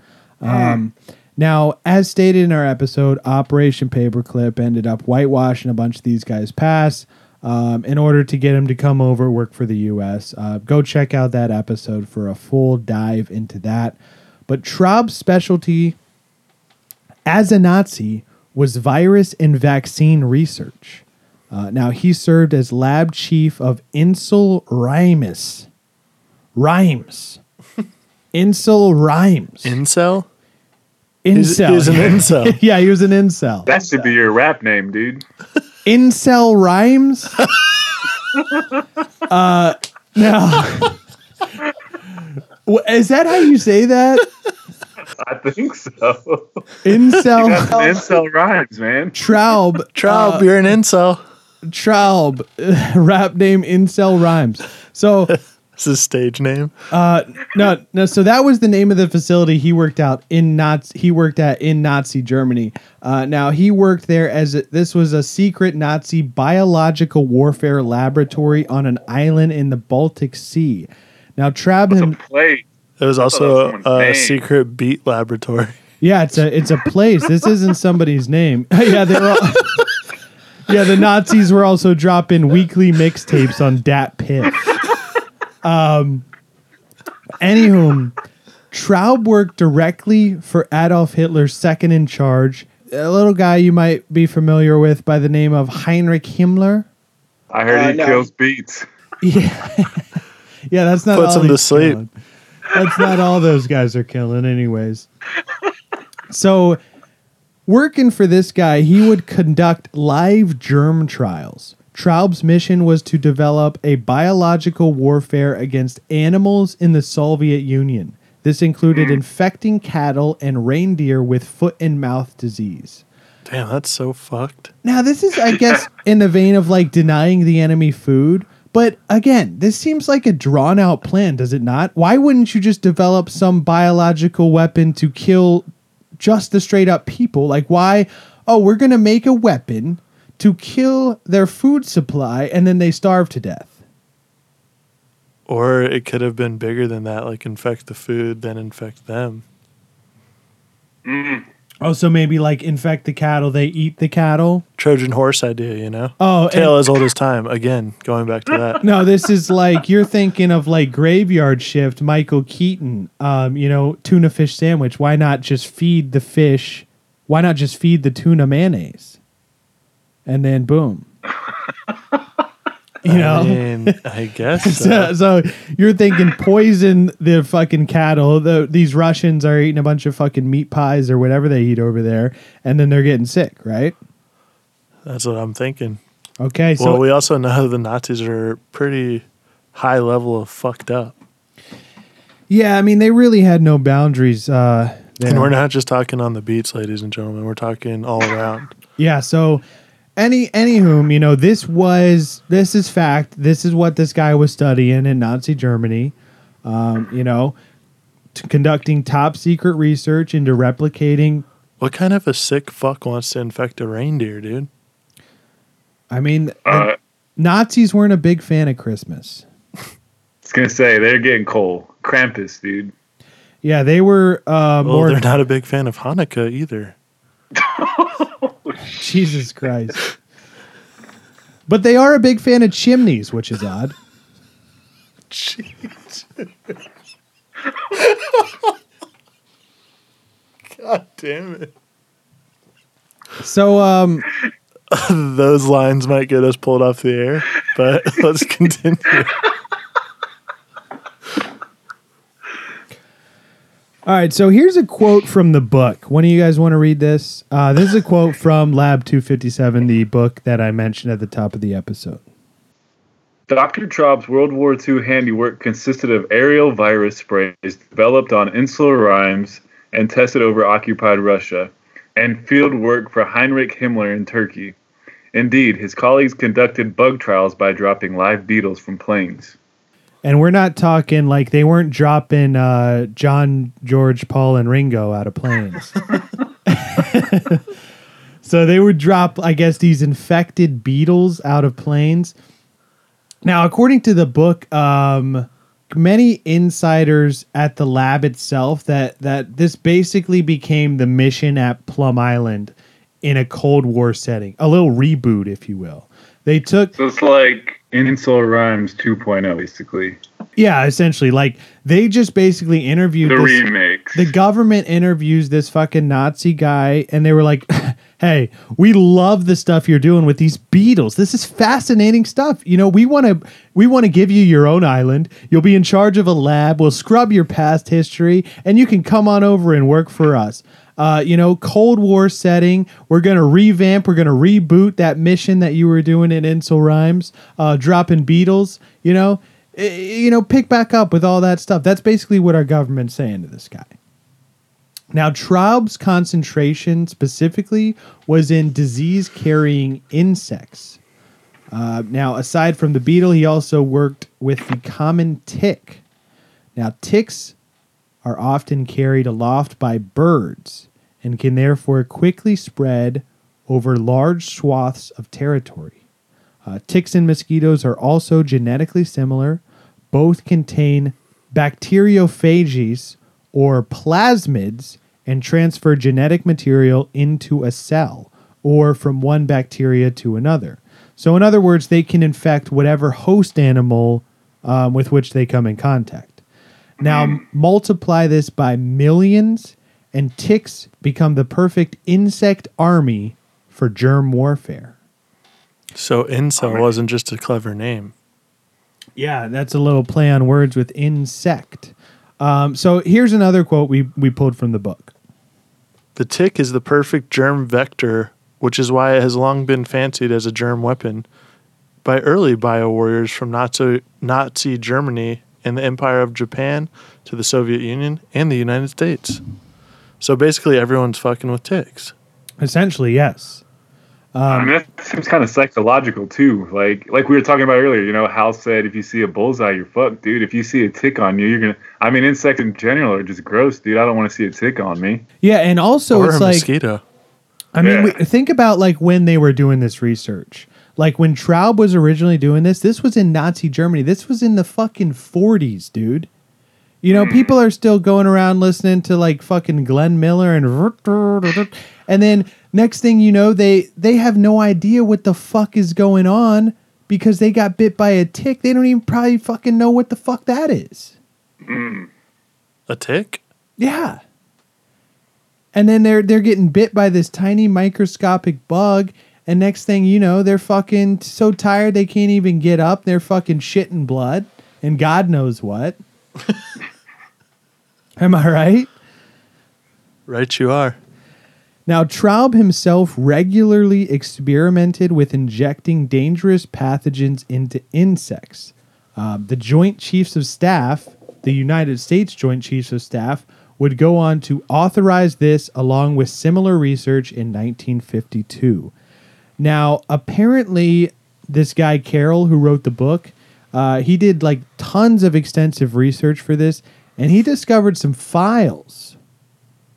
Um, now, as stated in our episode, Operation Paperclip ended up whitewashing a bunch of these guys' past um, in order to get them to come over work for the U.S. Uh, go check out that episode for a full dive into that. But Traub's specialty as a Nazi was virus and vaccine research. Uh, now, he served as lab chief of Insel Rhymes. Rhymes. Insel Rhymes. Incel? Incel. He's- he's an incel. yeah, he was an incel. That should be your rap name, dude. incel rhymes. uh, now, is that how you say that? I think so. Incel Incel rhymes, man. Traub. Traub, uh, you're an incel. Traub. rap name Incel rhymes. So This is stage name. Uh, no, no. So that was the name of the facility he worked out in Nazi. He worked at in Nazi Germany. Uh, now he worked there as a, this was a secret Nazi biological warfare laboratory on an island in the Baltic Sea. Now Traub It's him, play. It was also was a, someone's name. secret beat laboratory. yeah, it's a it's a place. This isn't somebody's name. yeah, they were. All, yeah, the Nazis were also dropping weekly mixtapes on Dat Piff. Um, anywho, Traub worked directly for Adolf Hitler's second in charge, a little guy you might be familiar with by the name of Heinrich Himmler. I heard Uh, he no. kills beats. Yeah, yeah, that's not Puts all them to sleep. killing. That's not all those guys are killing, anyways. So, working for this guy, he would conduct live germ trials. Traub's mission was to develop a biological warfare against animals in the Soviet Union. This included hmm. infecting cattle and reindeer with foot and mouth disease. Damn, that's so fucked. Now, this is, I guess, in the vein of like denying the enemy food. But again, this seems like a drawn out plan, does it not? Why wouldn't you just develop some biological weapon to kill just the straight up people? Like, why? Oh, we're going to make a weapon to kill their food supply and then they starve to death. Or it could have been bigger than that, like infect the food, then infect them. Oh, so maybe like infect the cattle, they eat the cattle. Trojan horse idea, you know? Oh, Tale and- as old as time. Again, going back to that. No, this is like you're thinking of like Graveyard Shift, Michael Keaton. Um, you know, tuna fish sandwich. Why not just feed the fish? Why not just feed the tuna mayonnaise? And then boom. you know. I mean, I guess so, so. so you're thinking poison the fucking cattle. The, these Russians are eating a bunch of fucking meat pies or whatever they eat over there, and then they're getting sick, right? That's what I'm thinking. Okay, so well, we also know the Nazis are pretty high level of fucked up. yeah, I mean they really had no boundaries. Uh. And we're not just talking on the beats, ladies and gentlemen. We're talking all around. Yeah, so any any whom you know, this was this is fact. This is what this guy was studying in Nazi Germany. Um, you know, t- conducting top secret research into replicating. what kind of a sick fuck wants to infect a reindeer, dude? I mean, Uh, Nazis weren't a big fan of Christmas. I was gonna say they're getting cold. Krampus, dude. Yeah, they were uh, Well, more. they're not a big fan of Hanukkah either. Jesus Christ. But they are a big fan of chimneys, which is odd. Jesus. God damn it. So, um, Those lines might get us pulled off the air, but let's continue. All right, so here's a quote from the book. One of you guys want to read this? Uh, this is a quote from Lab 257, the book that I mentioned at the top of the episode. Dr. Traub's World War II handiwork consisted of aerial virus sprays developed on insular rhymes and tested over occupied Russia, and field work for Heinrich Himmler in Turkey. Indeed, his colleagues conducted bug trials by dropping live beetles from planes. And we're not talking like they weren't dropping uh, John, George, Paul, and Ringo out of planes. so they would drop, I guess, these infected beetles out of planes. Now, according to the book, um, many insiders at the lab itself that that this basically became the mission at Plum Island in a Cold War setting, a little reboot, if you will. They took So it's like Insular Rhymes 2.0, basically. Yeah, essentially, like they just basically interviewed The this, remix. the government interviews this fucking Nazi guy, and they were like, "Hey, we love the stuff you're doing with these beetles. This is fascinating stuff. You know, we want to we want to give you your own island. You'll be in charge of a lab. We'll scrub your past history, and you can come on over and work for us." Uh, you know, Cold War setting. We're gonna revamp. We're gonna reboot that mission that you were doing in Insel Riems, uh, dropping beetles. You know, you know, pick back up with all that stuff. That's basically what our government's saying to this guy. Now, Traub's concentration specifically was in disease carrying insects. Uh, now, aside from the beetle, he also worked with the common tick. Now, ticks are often carried aloft by birds and can therefore quickly spread over large swaths of territory. Uh, ticks and mosquitoes are also genetically similar. Both contain bacteriophages or plasmids and transfer genetic material into a cell or from one bacteria to another. So, in other words, they can infect whatever host animal um, with which they come in contact. Now, multiply this by millions, and ticks become the perfect insect army for germ warfare. So incel wasn't just a clever name. Yeah, that's a little play on words with insect. Um, so here's another quote we we pulled from the book. The tick is the perfect germ vector, which is why it has long been fancied as a germ weapon by early bio warriors from Nazi, Nazi Germany and the Empire of Japan to the Soviet Union and the United States. So basically, everyone's fucking with ticks. Essentially, yes. I mean, that seems kind of psychological too. Like, like we were talking about earlier. You know, Hal said, if you see a bullseye, you're fucked, dude. If you see a tick on you, you're gonna. I mean, insects in general are just gross, dude. I don't want to see a tick on me. Yeah, and also or it's a like mosquito. I mean, Yeah. we, think about like when they were doing this research. Like when Traub was originally doing this, this was in Nazi Germany. This was in the fucking 40s, dude. You know, people hmm. are still going around listening to like fucking Glenn Miller and and then next thing you know, they they have no idea what the fuck is going on because they got bit by a tick. They don't even probably fucking know what the fuck that is. Hmm. A tick? Yeah. And then they're they're getting bit by this tiny microscopic bug, and next thing you know, they're fucking so tired they can't even get up. They're fucking shitting blood, and God knows what. Am I right? Right, you are. Now, Traub himself regularly experimented with injecting dangerous pathogens into insects. Um, the Joint Chiefs of Staff, the United States Joint Chiefs of Staff, would go on to authorize this along with similar research in 1952. Now, apparently, this guy Carroll, who wrote the book, uh, he did like tons of extensive research for this, and he discovered some files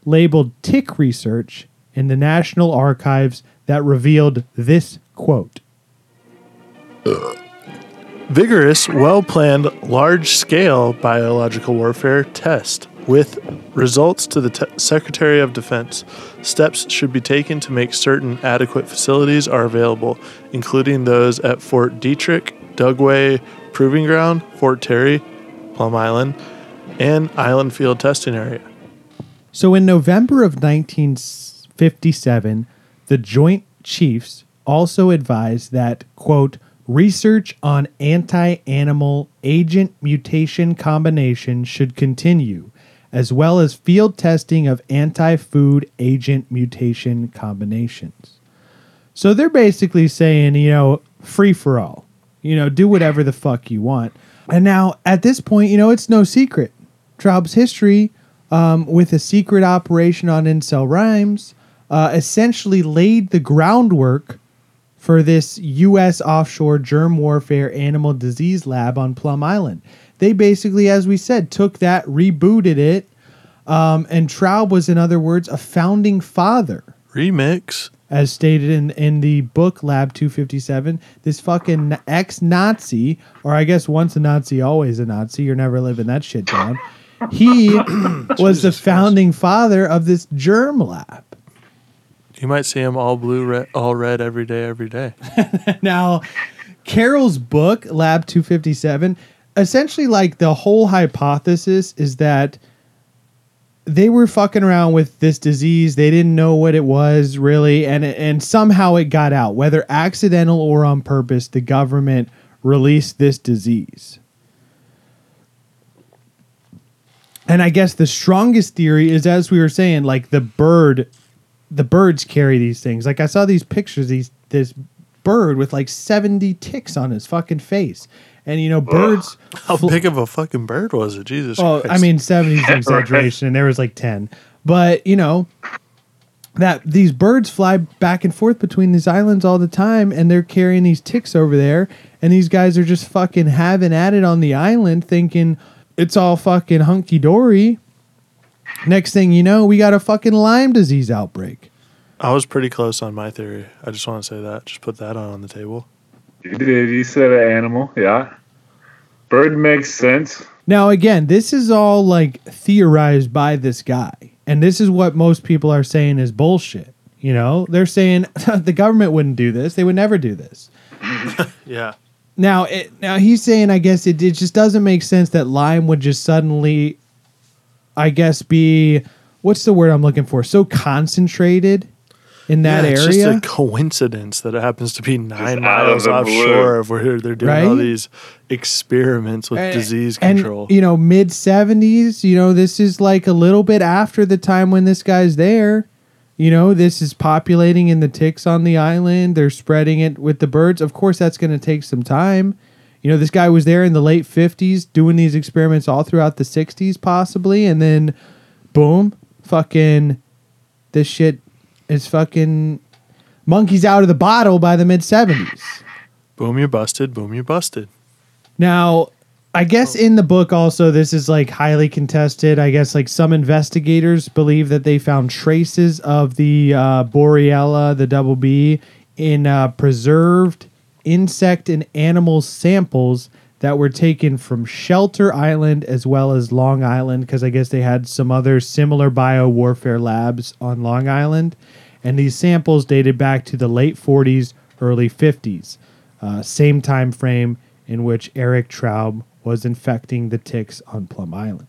labeled tick research in the National Archives that revealed this quote. Vigorous, well planned, large scale biological warfare test with results to the te- Secretary of Defense. Steps should be taken to make certain adequate facilities are available, including those at Fort Detrick, Dugway Proving Ground, Fort Terry, Plum Island, and Island Field Testing Area. So in November of 1957, the Joint Chiefs also advised that, quote, research on anti animal agent mutation combinations should continue, as well as field testing of anti food agent mutation combinations. So they're basically saying, you know, free for all. You know, do whatever the fuck you want. And now at this point, you know, it's no secret. Traub's history um, with a secret operation on Insel Riems uh, essentially laid the groundwork for this U.S. offshore germ warfare animal disease lab on Plum Island. They basically, as we said, took that, rebooted it, um, and Traub was, in other words, a founding father Remix. As stated in, in the book Lab 257, this fucking ex Nazi, or I guess once a Nazi, always a Nazi, you're never living that shit down. He was the founding father of this germ lab. You might see him all blue, red, all red every day, every day. Now, Carroll's book, Lab 257, essentially like the whole hypothesis is that they were fucking around with this disease. They didn't know what it was really, and and somehow it got out, whether accidental or on purpose. The government released this disease. And I guess the strongest theory is, as we were saying, like the bird, the birds carry these things. Like I saw these pictures, these this bird with like seventy ticks on his fucking face, and you know birds. How fl- big of a fucking bird was it? Jesus well, Christ. I mean, 70 is an exaggeration, and there was like 10. But, you know, that these birds fly back and forth between these islands all the time, and they're carrying these ticks over there, and these guys are just fucking having at it on the island, thinking it's all fucking hunky dory. Next thing you know, we got a fucking Lyme disease outbreak. I was pretty close on my theory. I just want to say that. Just put that on, on the table. You did. You said an animal. Yeah. Bird makes sense. Now, again, this is all like theorized by this guy. And this is what most people are saying is bullshit. You know, they're saying the government wouldn't do this. They would never do this. Yeah. Now, it, now he's saying, I guess it, it just doesn't make sense that Lyme would just suddenly, I guess, be what's the word I'm looking for? So concentrated in that Yeah, it's area. just a coincidence that it happens to be nine out of miles blue. offshore of where they're doing all these experiments with And- disease and, control. you know, mid 70s, you know, this is like a little bit after the time when this guy's there. You know, this is populating in the ticks on the island. They're spreading it with the birds. Of course, that's going to take some time. You know, this guy was there in the late 50s doing these experiments all throughout the 60s, possibly. And then, boom, fucking, this shit is fucking monkeys out of the bottle by the mid 70s. boom, you're busted. Boom, you're busted. Now, I guess in the book also this is like highly contested. I guess like some investigators believe that they found traces of the uh, Borrelia, the double B, in uh, preserved insect and animal samples that were taken from Shelter Island as well as Long Island because I guess they had some other similar bio warfare labs on Long Island, and these samples dated back to the late 40s, early 50s, uh, same time frame in which Eric Traub was infecting the ticks on Plum Island.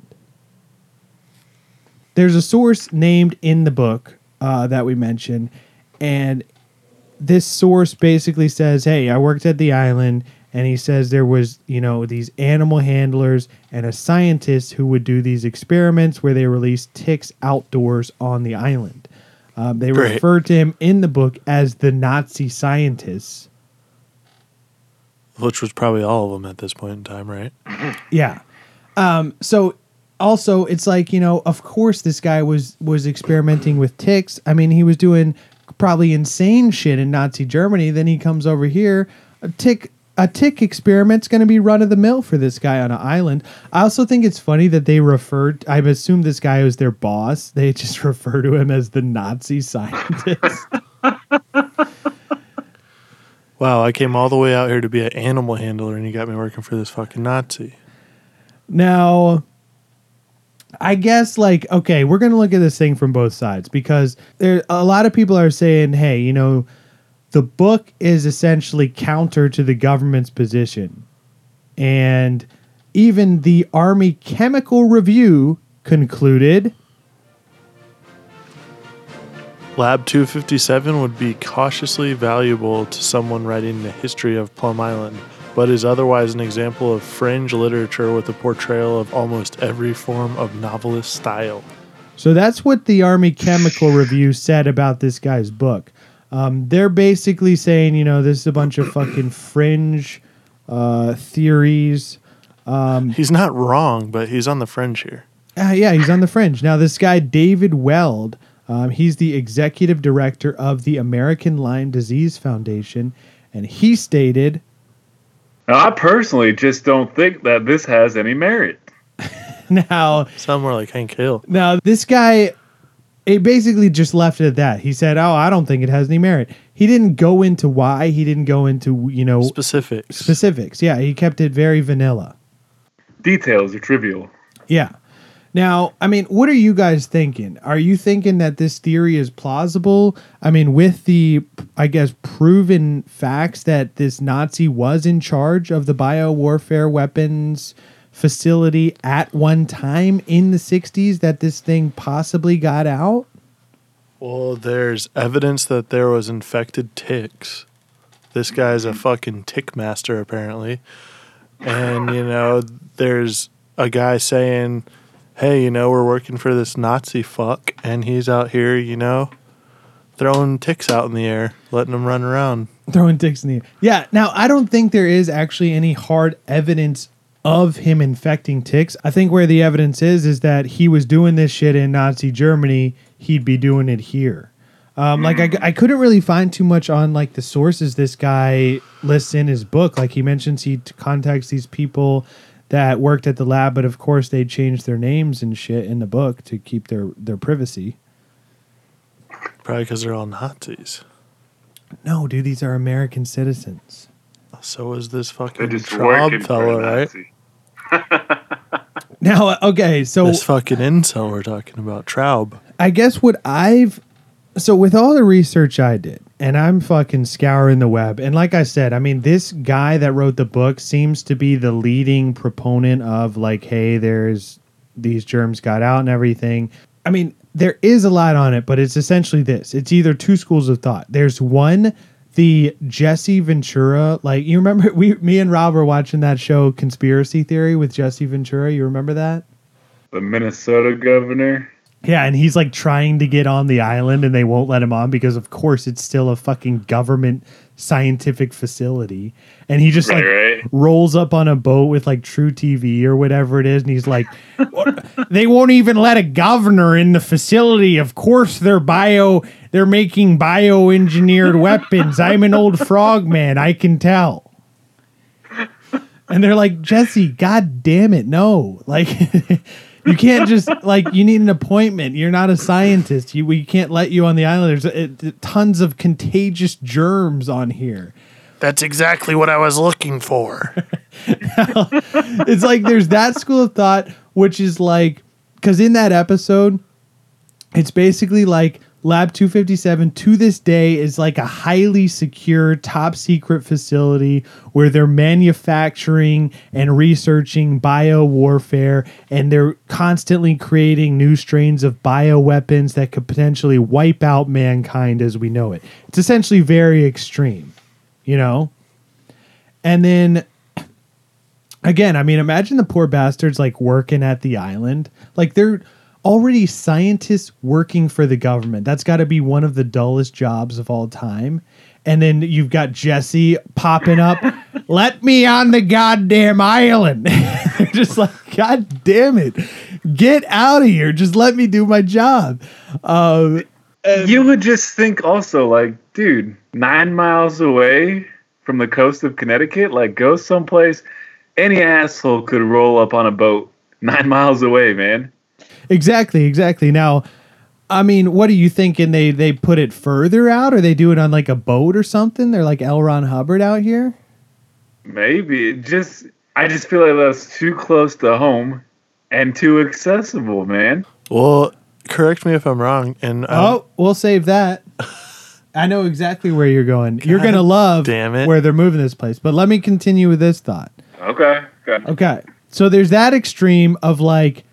There's a source named in the book uh, that we mentioned, and this source basically says, "Hey, I worked at the island." And he says there was, you know, these animal handlers and a scientist who would do these experiments where they released ticks outdoors on the island. Um, they Great. referred to him in the book as the Nazi scientists. Which was probably all of them at this point in time, right? Yeah. Um, so also it's like, you know, of course this guy was was experimenting with ticks. I mean, he was doing probably insane shit in Nazi Germany. Then he comes over here, a tick a tick experiment's going to be run of the mill for this guy on an island. I also think it's funny that they referred. I assume this guy was their boss. They just refer to him as the Nazi scientist. Wow, I came all the way out here to be an animal handler, and you got me working for this fucking Nazi. Now, I guess like okay, we're gonna look at this thing from both sides because there a lot of people are saying, hey, you know, the book is essentially counter to the government's position, and even the Army Chemical Review concluded. Lab 257 would be cautiously valuable to someone writing the history of Plum Island, but is otherwise an example of fringe literature with a portrayal of almost every form of novelist style. So that's what the Army Chemical Review said about this guy's book. Um, they're basically saying, you know, this is a bunch of fucking fringe uh, theories. He's not wrong, but he's on the fringe here. Uh, yeah, he's on the fringe. Now, this guy, David Weld, um, he's the executive director of the American Lyme Disease Foundation, and he stated, Now, I personally just don't think that this has any merit. now, Sound more like Hank Hill. now this guy, it basically just left it at that. He said, "Oh, I don't think it has any merit." He didn't go into why. He didn't go into you know Specifics. specifics. Yeah, he kept it very vanilla. Details are trivial. Yeah. Now, I mean, what are you guys thinking? Are you thinking that this theory is plausible? I mean, with the, I guess, proven facts that this Nazi was in charge of the biowarfare weapons facility at one time in the 60s, that this thing possibly got out? Well, there's evidence that there was infected ticks. This guy's a fucking tick master, apparently. And, you know, there's a guy saying, hey, you know, we're working for this Nazi fuck, and he's out here, you know, throwing ticks out in the air, letting them run around. Throwing ticks in the air. Yeah. Now, I don't think there is actually any hard evidence of him infecting ticks. I think where the evidence is is that he was doing this shit in Nazi Germany. He'd be doing it here. Um, like I, I couldn't really find too much on like the sources this guy lists in his book. Like he mentions he t- contacts these people that worked at the lab, but of course they changed their names and shit in the book to keep their their privacy. Probably because they're all Nazis. No, dude, these are American citizens. So is this fucking just working Traub for fellow, right? Now, okay, so This fucking incel we're talking about, Traub. I guess what I've so with all the research I did, and I'm fucking scouring the web, and like I said, I mean, this guy that wrote the book seems to be the leading proponent of like, hey, there's these germs got out and everything. I mean, there is a lot on it, but it's essentially this. It's either two schools of thought. There's one, the Jesse Ventura, like you remember we me and Rob were watching that show Conspiracy Theory with Jesse Ventura. You remember that? The Minnesota governor. Yeah, and he's like trying to get on the island and they won't let him on because of course it's still a fucking government scientific facility. And he just like Right, right. rolls up on a boat with like truTV or whatever it is and he's like they won't even let a governor in the facility. Of course they're bio they're making bioengineered weapons. I'm an old frogman, I can tell. And they're like, Jesse, god damn it, no. Like you can't just like you need an appointment. You're not a scientist. You we can't let you on the island. There's uh, tons of contagious germs on here. That's exactly what I was looking for. It's like there's that school of thought, which is like because in that episode, it's basically like Lab 257 to this day is like a highly secure, top secret facility where they're manufacturing and researching bio warfare and they're constantly creating new strains of bioweapons that could potentially wipe out mankind as we know it. It's essentially very extreme, you know? And then again, I mean, imagine the poor bastards like working at the island. Like they're already scientists working for the government. That's got to be one of the dullest jobs of all time. And then you've got Jesse popping up. Let me on the goddamn island. They're just like, God damn it. Get out of here. Just let me do my job. Um, You would just think also, like, dude, nine miles away from the coast of Connecticut, like, go someplace. Any asshole could roll up on a boat nine miles away, man. Exactly, exactly. Now, I mean, what are you thinking? They they put it further out, or they do it on like a boat or something? They're like L. Ron Hubbard out here. Maybe. Just, I just feel like that's too close to home and too accessible, man. well, correct me if I'm wrong. And um, oh, we'll save that. I know exactly where you're going. you're gonna love damn it. where they're moving this place. But let me continue with this thought. Okay. okay. Okay. So there's that extreme of like,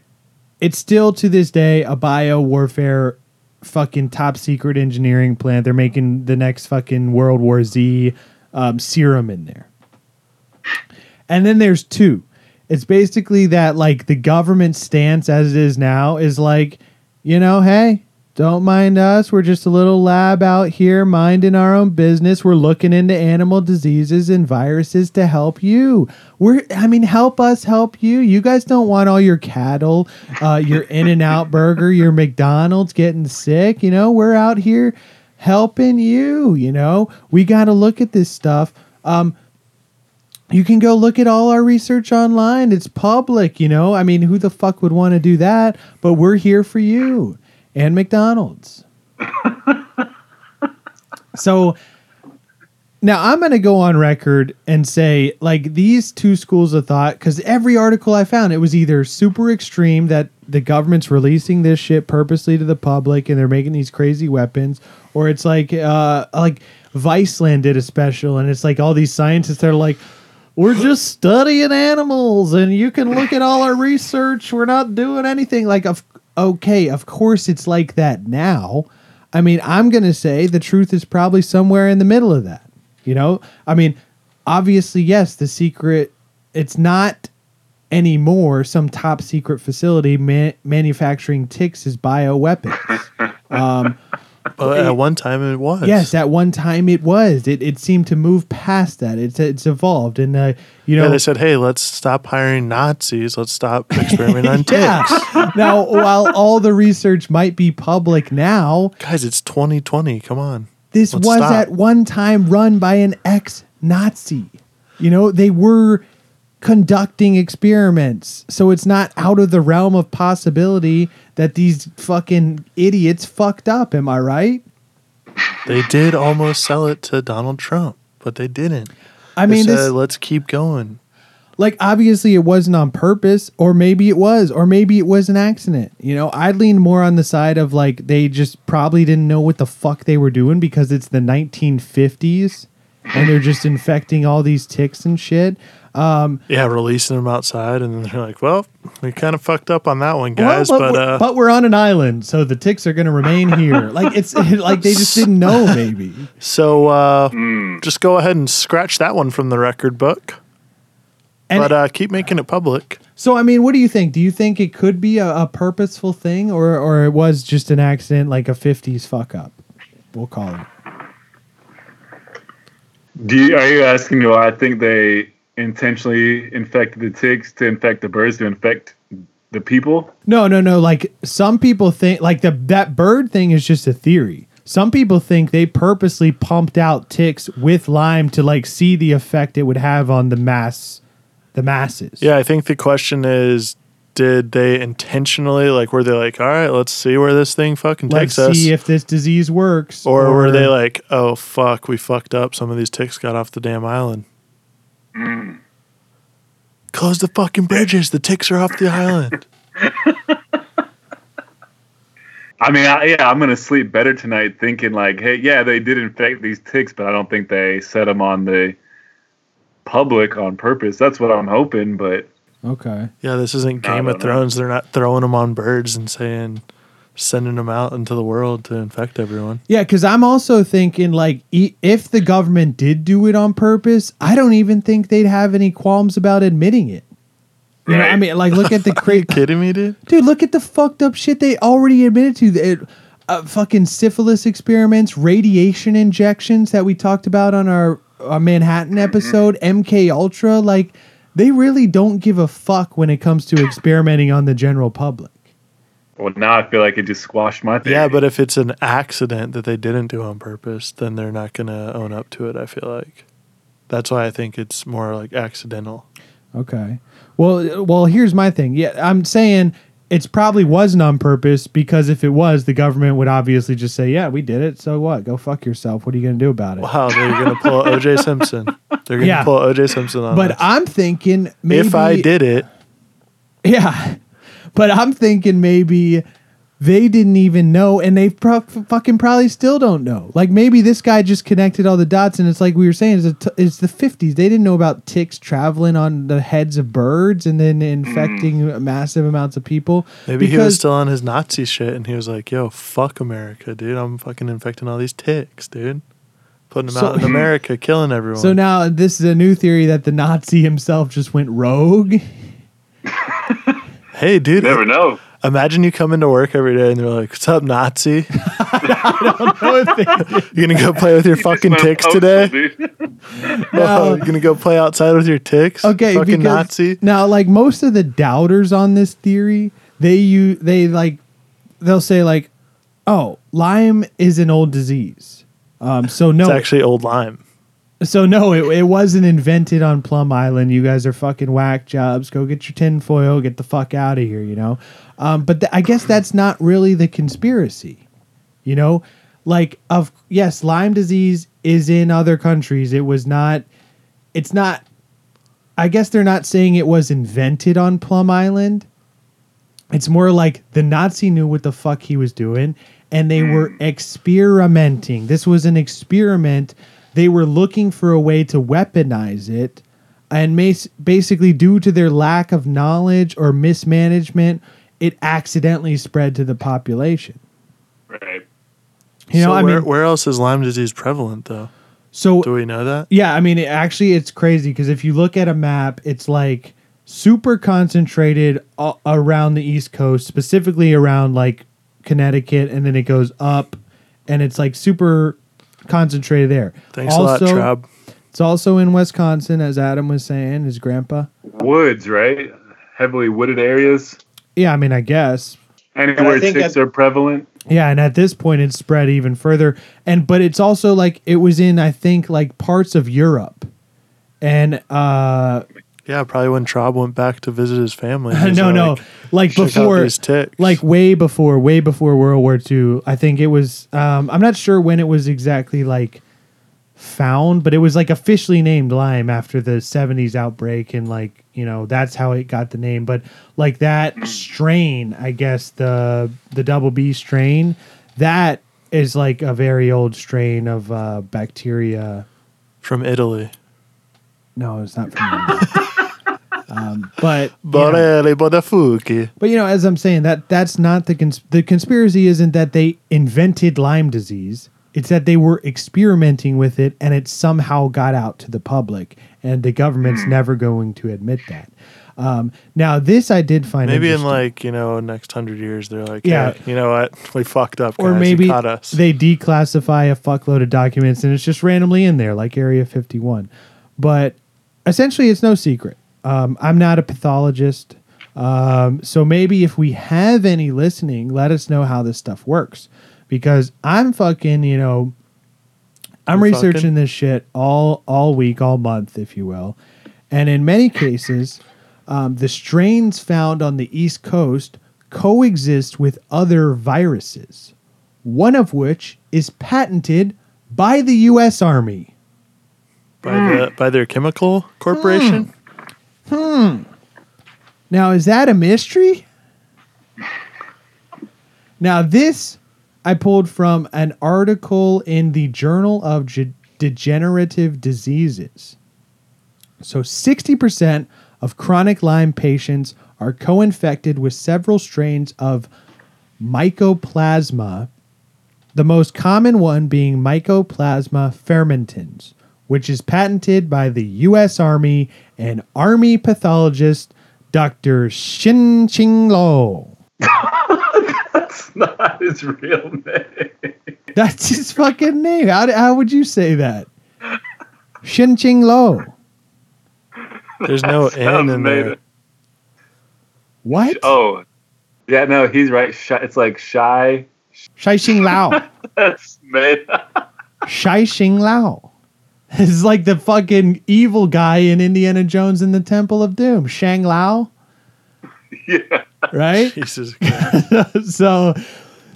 it's still to this day a bio warfare fucking top secret engineering plant. They're making the next fucking World War Z um, serum in there. And then there's two. It's basically that like the government stance as it is now is like, you know, hey, don't mind us. We're just a little lab out here minding our own business. We're looking into animal diseases and viruses to help you. We're I mean, help us help you. You guys don't want all your cattle, uh, your In and Out burger, your McDonald's getting sick. You know, we're out here helping you. You know, we got to look at this stuff. Um, you can go look at all our research online. It's public, you know. I mean, who the fuck would want to do that? But we're here for you and McDonald's. so now I'm going to go on record and say, like, these two schools of thought, because every article I found, it was either super extreme that the government's releasing this shit purposely to the public and they're making these crazy weapons, or it's like, uh, like Viceland did a special and it's like all these scientists are like, we're just studying animals and you can look at all our research. We're not doing anything. Like, of, okay, of course it's like that now. I mean, I'm going to say the truth is probably somewhere in the middle of that. You know, I mean, obviously, yes, the secret, it's not anymore some top secret facility ma- manufacturing ticks as bioweapons. um, but at one time it was. yes, at one time it was. It, it seemed to move past that. It's it's evolved, and uh, you know Yeah, they said, "Hey, let's stop hiring Nazis. Let's stop experimenting on ticks." Now, while all the research might be public now, Guys, it's 2020. Come on. this Let's was stop. at one time run by an ex-Nazi. You know, they were conducting experiments. So it's not out of the realm of possibility that these fucking idiots fucked up, am I right? They did almost sell it to Donald Trump, but they didn't. I mean, said, this, let's keep going. like obviously it wasn't on purpose or maybe it was or maybe it was an accident you know i'd lean more on the side of like they just probably didn't know what the fuck they were doing because it's the 1950s and they're just infecting all these ticks and shit Yeah, releasing them outside, and then they're like, "Well, we kind of fucked up on that one, guys." Well, but we're, uh, but we're on an island, so the ticks are going to remain here. like it's like they just didn't know, maybe. so uh, just go ahead and scratch that one from the record book. And but uh, keep making it public. so, I mean, what do you think? Do you think it could be a, a purposeful thing, or or it was just an accident, like a '50s fuck up? We'll call it. Do you, are you asking me why I think they intentionally infected the ticks to infect the birds to infect the people? No, no, no. Like some people think, like the that bird thing is just a theory. Some people think they purposely pumped out ticks with Lyme to like see the effect it would have on the mass, the masses. Yeah, I think the question is, did they intentionally like? Were they like, "All right, let's see where this thing fucking Let's takes us," see if this disease works. or, were they like, "Oh fuck, we fucked up. Some of these ticks got off the damn island." Mm. Close the fucking bridges. The ticks are off the island. I mean, I, yeah, I'm gonna sleep better tonight thinking like, hey, yeah, they did infect these ticks, but I don't think they set them on the public on purpose. That's what I'm hoping, but okay? Yeah, this isn't Game of know. Thrones. They're not throwing them on birds and saying, sending them out into the world to infect everyone. Yeah, because I'm also thinking like e- if the government did do it on purpose, I don't even think they'd have any qualms about admitting it. You know, I mean, like look at the cra- Kidding me, dude? dude. Look at the fucked up shit they already admitted to. It, uh, fucking syphilis experiments, radiation injections that we talked about on our, our Manhattan episode, MK Ultra. Like they really don't give a fuck when it comes to experimenting on the general public. Well, now I feel like it just squashed my theory. Yeah, but if it's an accident that they didn't do on purpose, then they're not going to own up to it, I feel like. That's why I think it's more like accidental. Okay. Well, well, here's my thing. Yeah, I'm saying it's probably wasn't on purpose because if it was, the government would obviously just say, "Yeah, we did it. So what? Go fuck yourself. What are you gonna do about it?" Wow, they're going to pull OJ Simpson. They're going to Yeah. pull OJ Simpson on But us. I'm thinking maybe if I did it, yeah. But I'm thinking maybe they didn't even know, and they pro- fucking probably still don't know. Like maybe this guy just connected all the dots, and it's like we were saying, it's, a t- it's the 50s. They didn't know about ticks traveling on the heads of birds and then infecting mm. massive amounts of people. maybe he was Because- still on his Nazi shit and he was like, yo, fuck America, dude. I'm fucking infecting all these ticks, dude. Putting them So- out in America, killing everyone. So now this is a new theory that the Nazi himself just went rogue. Hey, dude, you never know. imagine you come into work every day and they're like, what's up, Nazi? you're going to go play with your fucking ticks postal, today? dude. Oh, you gonna go play outside with your ticks? Okay, fucking Nazi. now like most of the doubters on this theory, they you they like they'll say like, oh, Lyme is an old disease. Um, so no, It's actually old lime. So no, it, it wasn't invented on Plum Island. You guys are fucking whack jobs. Go get your tinfoil. Get the fuck out of here. You know. Um, but th- I guess that's not really the conspiracy. You know, like of yes, Lyme disease is in other countries. It was not. It's not. I guess they're not saying it was invented on Plum Island. It's more like the Nazi knew what the fuck he was doing and they were experimenting. This was an experiment. They were looking for a way to weaponize it and mas- basically due to their lack of knowledge or mismanagement, it accidentally spread to the population. Right. You know, so I where, mean, where else is Lyme disease prevalent though? so Do we know that? Yeah, I mean, it, actually, it's crazy because if you look at a map, it's like super concentrated a- around the East Coast, specifically around like Connecticut, and then it goes up, and it's like super concentrated there. Thanks a lot, Traub. It's also in Wisconsin, as Adam was saying, his grandpa. Woods, right? Heavily wooded areas. Yeah, I mean, I guess. Anywhere think ticks that- are prevalent. Yeah, and at this point, it's spread even further. And but it's also like it was in, I think, like parts of Europe, and uh Yeah, probably when Traub went back to visit his family. no, he's no, like "Check before, like way before, way before World War II. I think it was. Um, I'm not sure when it was exactly like found, but it was like officially named Lyme after the 70s outbreak, and like you know that's how it got the name. But like that strain, I guess the the double B strain, that is like a very old strain of uh, bacteria. from Italy. No, it's not from India. um, but you know, Borelli Bodafuki. but you know, as I'm saying, that that's not the cons- the conspiracy. Isn't that they invented Lyme disease? It's that they were experimenting with it, and it somehow got out to the public, and the government's never going to admit that. Um, now, this I did find Maybe in like, you know, next hundred years they're like, Yeah. yeah, you know what? We fucked up, guys. or You maybe caught us. they declassify a fuckload of documents and it's just randomly in there, like Area 51. But essentially, it's no secret. Um, I'm not a pathologist. Um, so maybe if we have any listening, let us know how this stuff works. Because I'm fucking, you know, I'm You're researching fucking? this shit all all week, all month, if you will. And in many cases, um, the strains found on the East Coast coexist with other viruses, one of which is patented by the U.S. Army. by the by their chemical corporation. Hmm. Now, is that a mystery? Now, this I pulled from an article in the Journal of Ge- Degenerative Diseases. So, 60% of chronic Lyme patients are co infected with several strains of mycoplasma, the most common one being Mycoplasma fermentans, which is patented by the U.S. Army and Army pathologist Dr. Shin Ching Lo. That's not his real name. That's his fucking name. How, how would you say that? Shin Ching Lo. There's no N in there. it. What? Oh, yeah, no, he's right. It's like shy. Shai Xing Lao. That's made. Shai Xing Lao. It's like the fucking evil guy in Indiana Jones in the Temple of Doom. Shang Lao, yeah. right? Jesus Christ. so,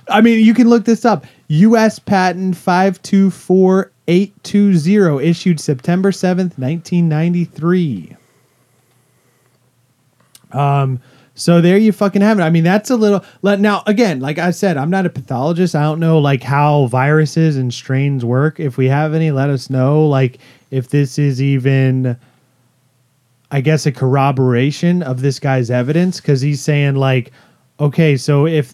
I mean, you can look this up. U.S. Patent 524820, issued September 7th, 1993. Um, so there you fucking have it. I mean, that's a little. let- Now, again, like I said, I'm not a pathologist. I don't know like how viruses and strains work. If we have any, let us know. Like if this is even. I guess a corroboration of this guy's evidence because he's saying like, okay, so if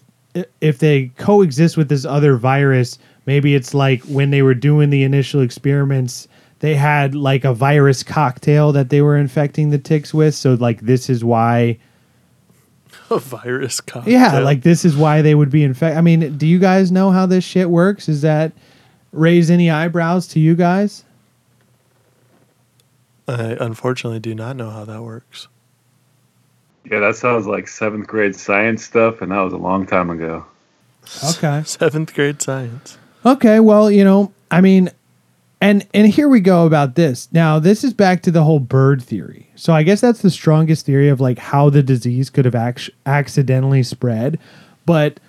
if they coexist with this other virus, maybe it's like when they were doing the initial experiments, they had like a virus cocktail that they were infecting the ticks with. So like this is why, A virus cocktail. yeah, like this is why they would be infected. I mean, do you guys know how this shit works? Is that raise any eyebrows to you guys? I unfortunately do not know how that works. Yeah, that sounds like seventh grade science stuff, and that was a long time ago. Okay. Seventh grade science. Okay, well, you know, I mean, and and here we go about this. Now, this is back to the whole bird theory. So I guess that's the strongest theory of like how the disease could have ac- accidentally spread. But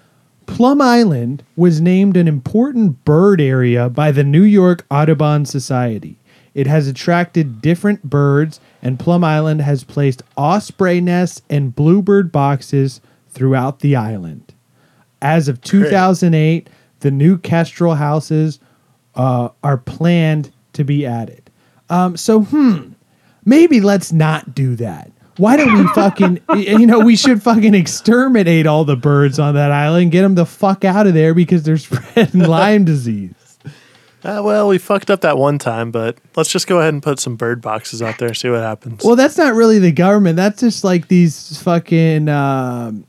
Plum Island was named an important bird area by the New York Audubon Society. It has attracted different birds, and Plum Island has placed osprey nests and bluebird boxes throughout the island. As of 2008, the new kestrel houses uh, are planned to be added. Um, so, hmm, maybe let's not do that. Why don't we fucking, you know, we should fucking exterminate all the birds on that island, get them the fuck out of there because they're spreading Lyme disease. Uh, well, we fucked up that one time, but let's just go ahead and put some bird boxes out there, and see what happens. Well, that's not really the government. That's just like these fucking um,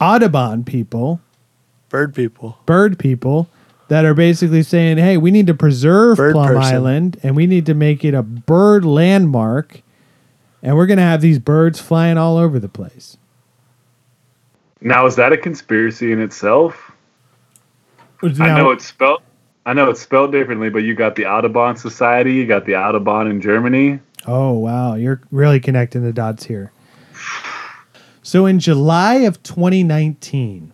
Audubon people, bird people. bird people that are basically saying, "Hey, we need to preserve Bird Plum person. Island and we need to make it a bird landmark, and we're gonna have these birds flying all over the place." Now, is that a conspiracy in itself? I know it's spelled. I know it's spelled differently, but you got the Audubon Society, you got the Audubon in Germany. Oh, wow. You're really connecting the dots here. So, in July of 2019,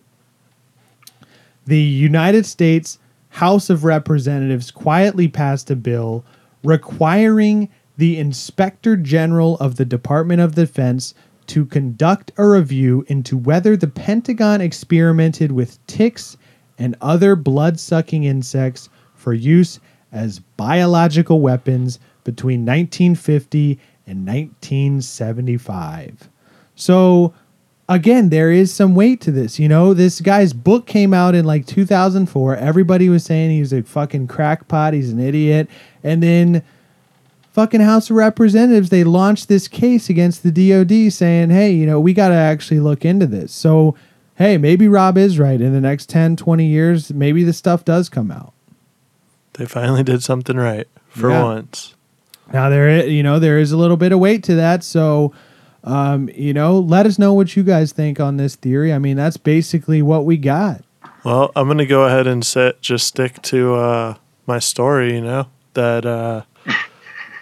the United States House of Representatives quietly passed a bill requiring the Inspector General of the Department of Defense to conduct a review into whether the Pentagon experimented with ticks and other blood sucking insects for use as biological weapons between 1950 and 1975. So, again, there is some weight to this. You know, this guy's book came out in like 2004. Everybody was saying he was a fucking crackpot, he's an idiot. And then fucking House of Representatives, they launched this case against the DOD saying, hey, you know, we got to actually look into this. So, hey, maybe Rob is right. In the next 10, 20 years, maybe this stuff does come out. They finally did something right for Yeah. once. Now there, you know, there is a little bit of weight to that. So, um, you know, let us know what you guys think on this theory. I mean, that's basically what we got. Well, I'm gonna go ahead and set just stick to uh, my story. You know that uh,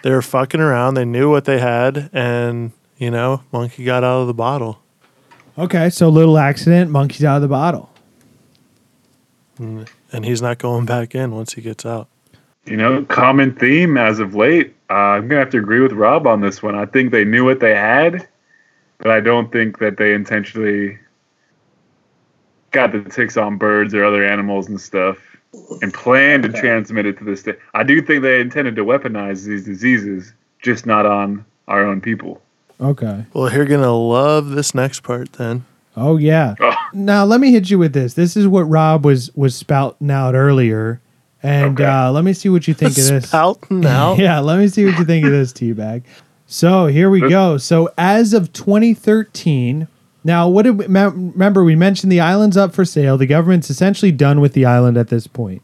they were fucking around. They knew what they had, and you know, monkey got out of the bottle. Okay, so little accident, monkeys out of the bottle. and he's not going back in once he gets out. You know, common theme as of late. Uh, I'm gonna have to agree with Rob on this one. I think they knew what they had, but I don't think that they intentionally got the ticks on birds or other animals and stuff and planned to transmit it to this day. I do think they intended to weaponize these diseases, just not on our own people. Okay. Well, you're gonna love this next part then. Oh yeah. Oh. Now let me hit you with this. This is what Rob was was spouting out earlier, and Okay. uh, let me see what you think of this. Spouting out. yeah, let me see what you think of this teabag. So here we go. So as of 2013, now what did we, remember? We mentioned the island's up for sale. The government's essentially done with the island at this point.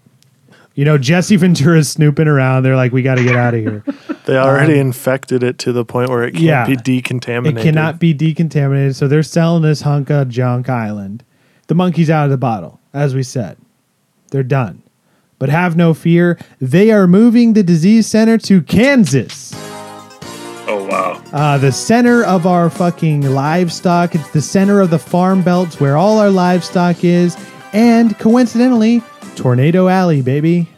You know, Jesse Ventura's snooping around. They're like, we got to get out of here. They already infected it to the point where it can't Um, yeah. be decontaminated. it cannot be decontaminated. So they're selling this hunk of junk island. The monkey's out of the bottle, as we said. They're done. But have no fear. They are moving the disease center to Kansas. Oh wow. uh, the center of our fucking livestock. It's the center of the farm belts where all our livestock is. And coincidentally, Tornado Alley, baby.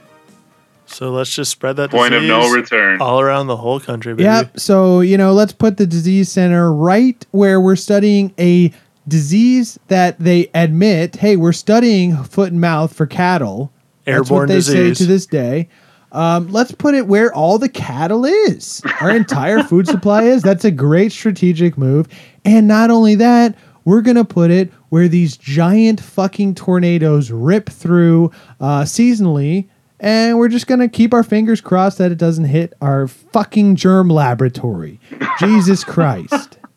So let's just spread that Point of no return. all around the whole country, baby. Yep. So, you know, let's put the disease center right where we're studying a disease that they admit, hey, we're studying foot and mouth for cattle. That's what Airborne they disease. say to this day. Um, let's put it where all the cattle is. Our entire food supply is. That's a great strategic move. And not only that, we're gonna put it where these giant fucking tornadoes rip through uh, seasonally, and we're just gonna keep our fingers crossed that it doesn't hit our fucking germ laboratory. Jesus Christ.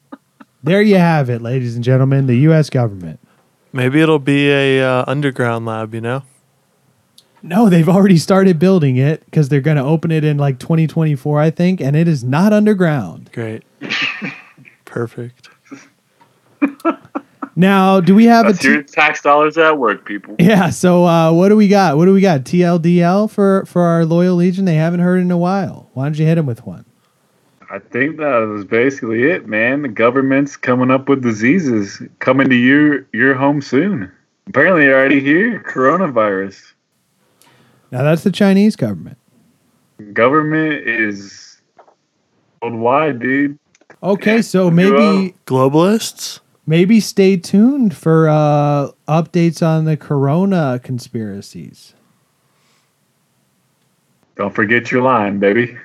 There you have it, ladies and gentlemen, the U.S. government. Maybe it'll be a uh, underground lab, you know? No, they've already started building it because they're going to open it in like 2024, I think, and it is not underground. Great. Perfect. Now, do we have That's a your tax dollars at work, people. yeah? So, uh, what do we got? What do we got? TLDL for for our loyal legion. They haven't heard in a while. Why don't you hit them with one? I think that was basically it, man. The government's coming up with diseases coming to your your home soon. Apparently, already here. Coronavirus. Now, that's the Chinese government. Government is worldwide, dude. Okay, so maybe Globalists? maybe stay tuned for uh, updates on the Corona conspiracies. Don't forget your line, baby.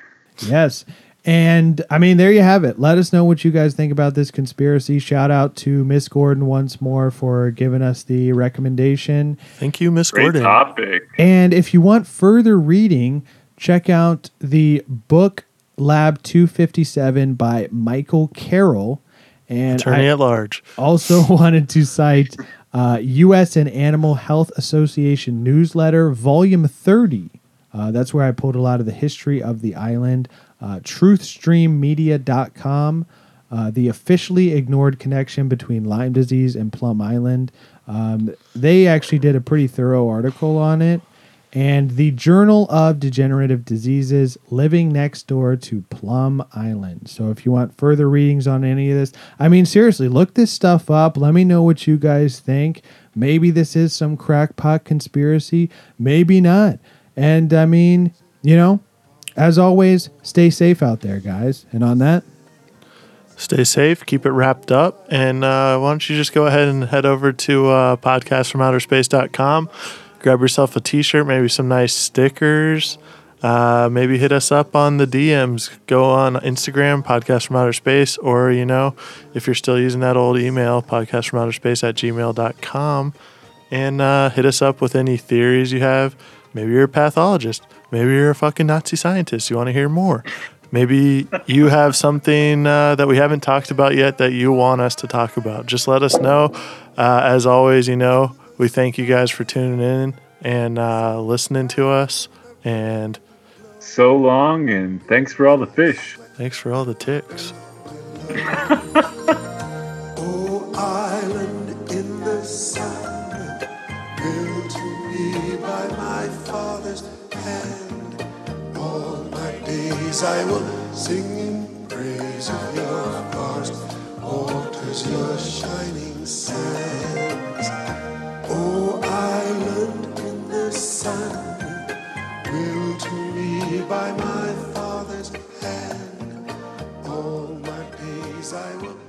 Yes. And I mean, there you have it. Let us know what you guys think about this conspiracy. Shout out to Miss Gordon once more for giving us the recommendation. Thank you, Miss Great Gordon. topic. And if you want further reading, check out the book Lab 257 by Michael Carroll. And Attorney I at large. also wanted to cite uh, U.S. and Animal Health Association newsletter, volume 30. Uh, that's where I pulled a lot of the history of the island. Uh, TruthStreamMedia.com, uh, the officially ignored connection between Lyme disease and Plum Island. Um, they actually did a pretty thorough article on it. And the Journal of Degenerative Diseases, living next door to Plum Island. So if you want further readings on any of this, I mean, seriously, look this stuff up. Let me know what you guys think. Maybe this is some crackpot conspiracy, maybe not. And I mean, you know, as always, stay safe out there, guys. And on that, Stay safe, keep it wrapped up, and uh, why don't you just go ahead and head over to uh, podcastfromouterspace.com, grab yourself a t shirt, maybe some nice stickers, uh, maybe hit us up on the DMs. Go on Instagram, Podcast from Outer Space, or, you know, if you're still using that old email, podcast from outer space at gmail.com, and uh, hit us up with any theories you have. Maybe you're a pathologist. Maybe you're a fucking Nazi scientist. You want to hear more. Maybe you have something uh, that we haven't talked about yet that you want us to talk about. Just let us know. Uh, as always, you know, we thank you guys for tuning in and uh, listening to us. And So long, and thanks for all the fish. thanks for all the ticks. Oh, island in the sun, father's hand. All my days I will sing in praise of your vast waters, your shining sands. Oh, island in the sun, built to me by my father's hand. All my days I will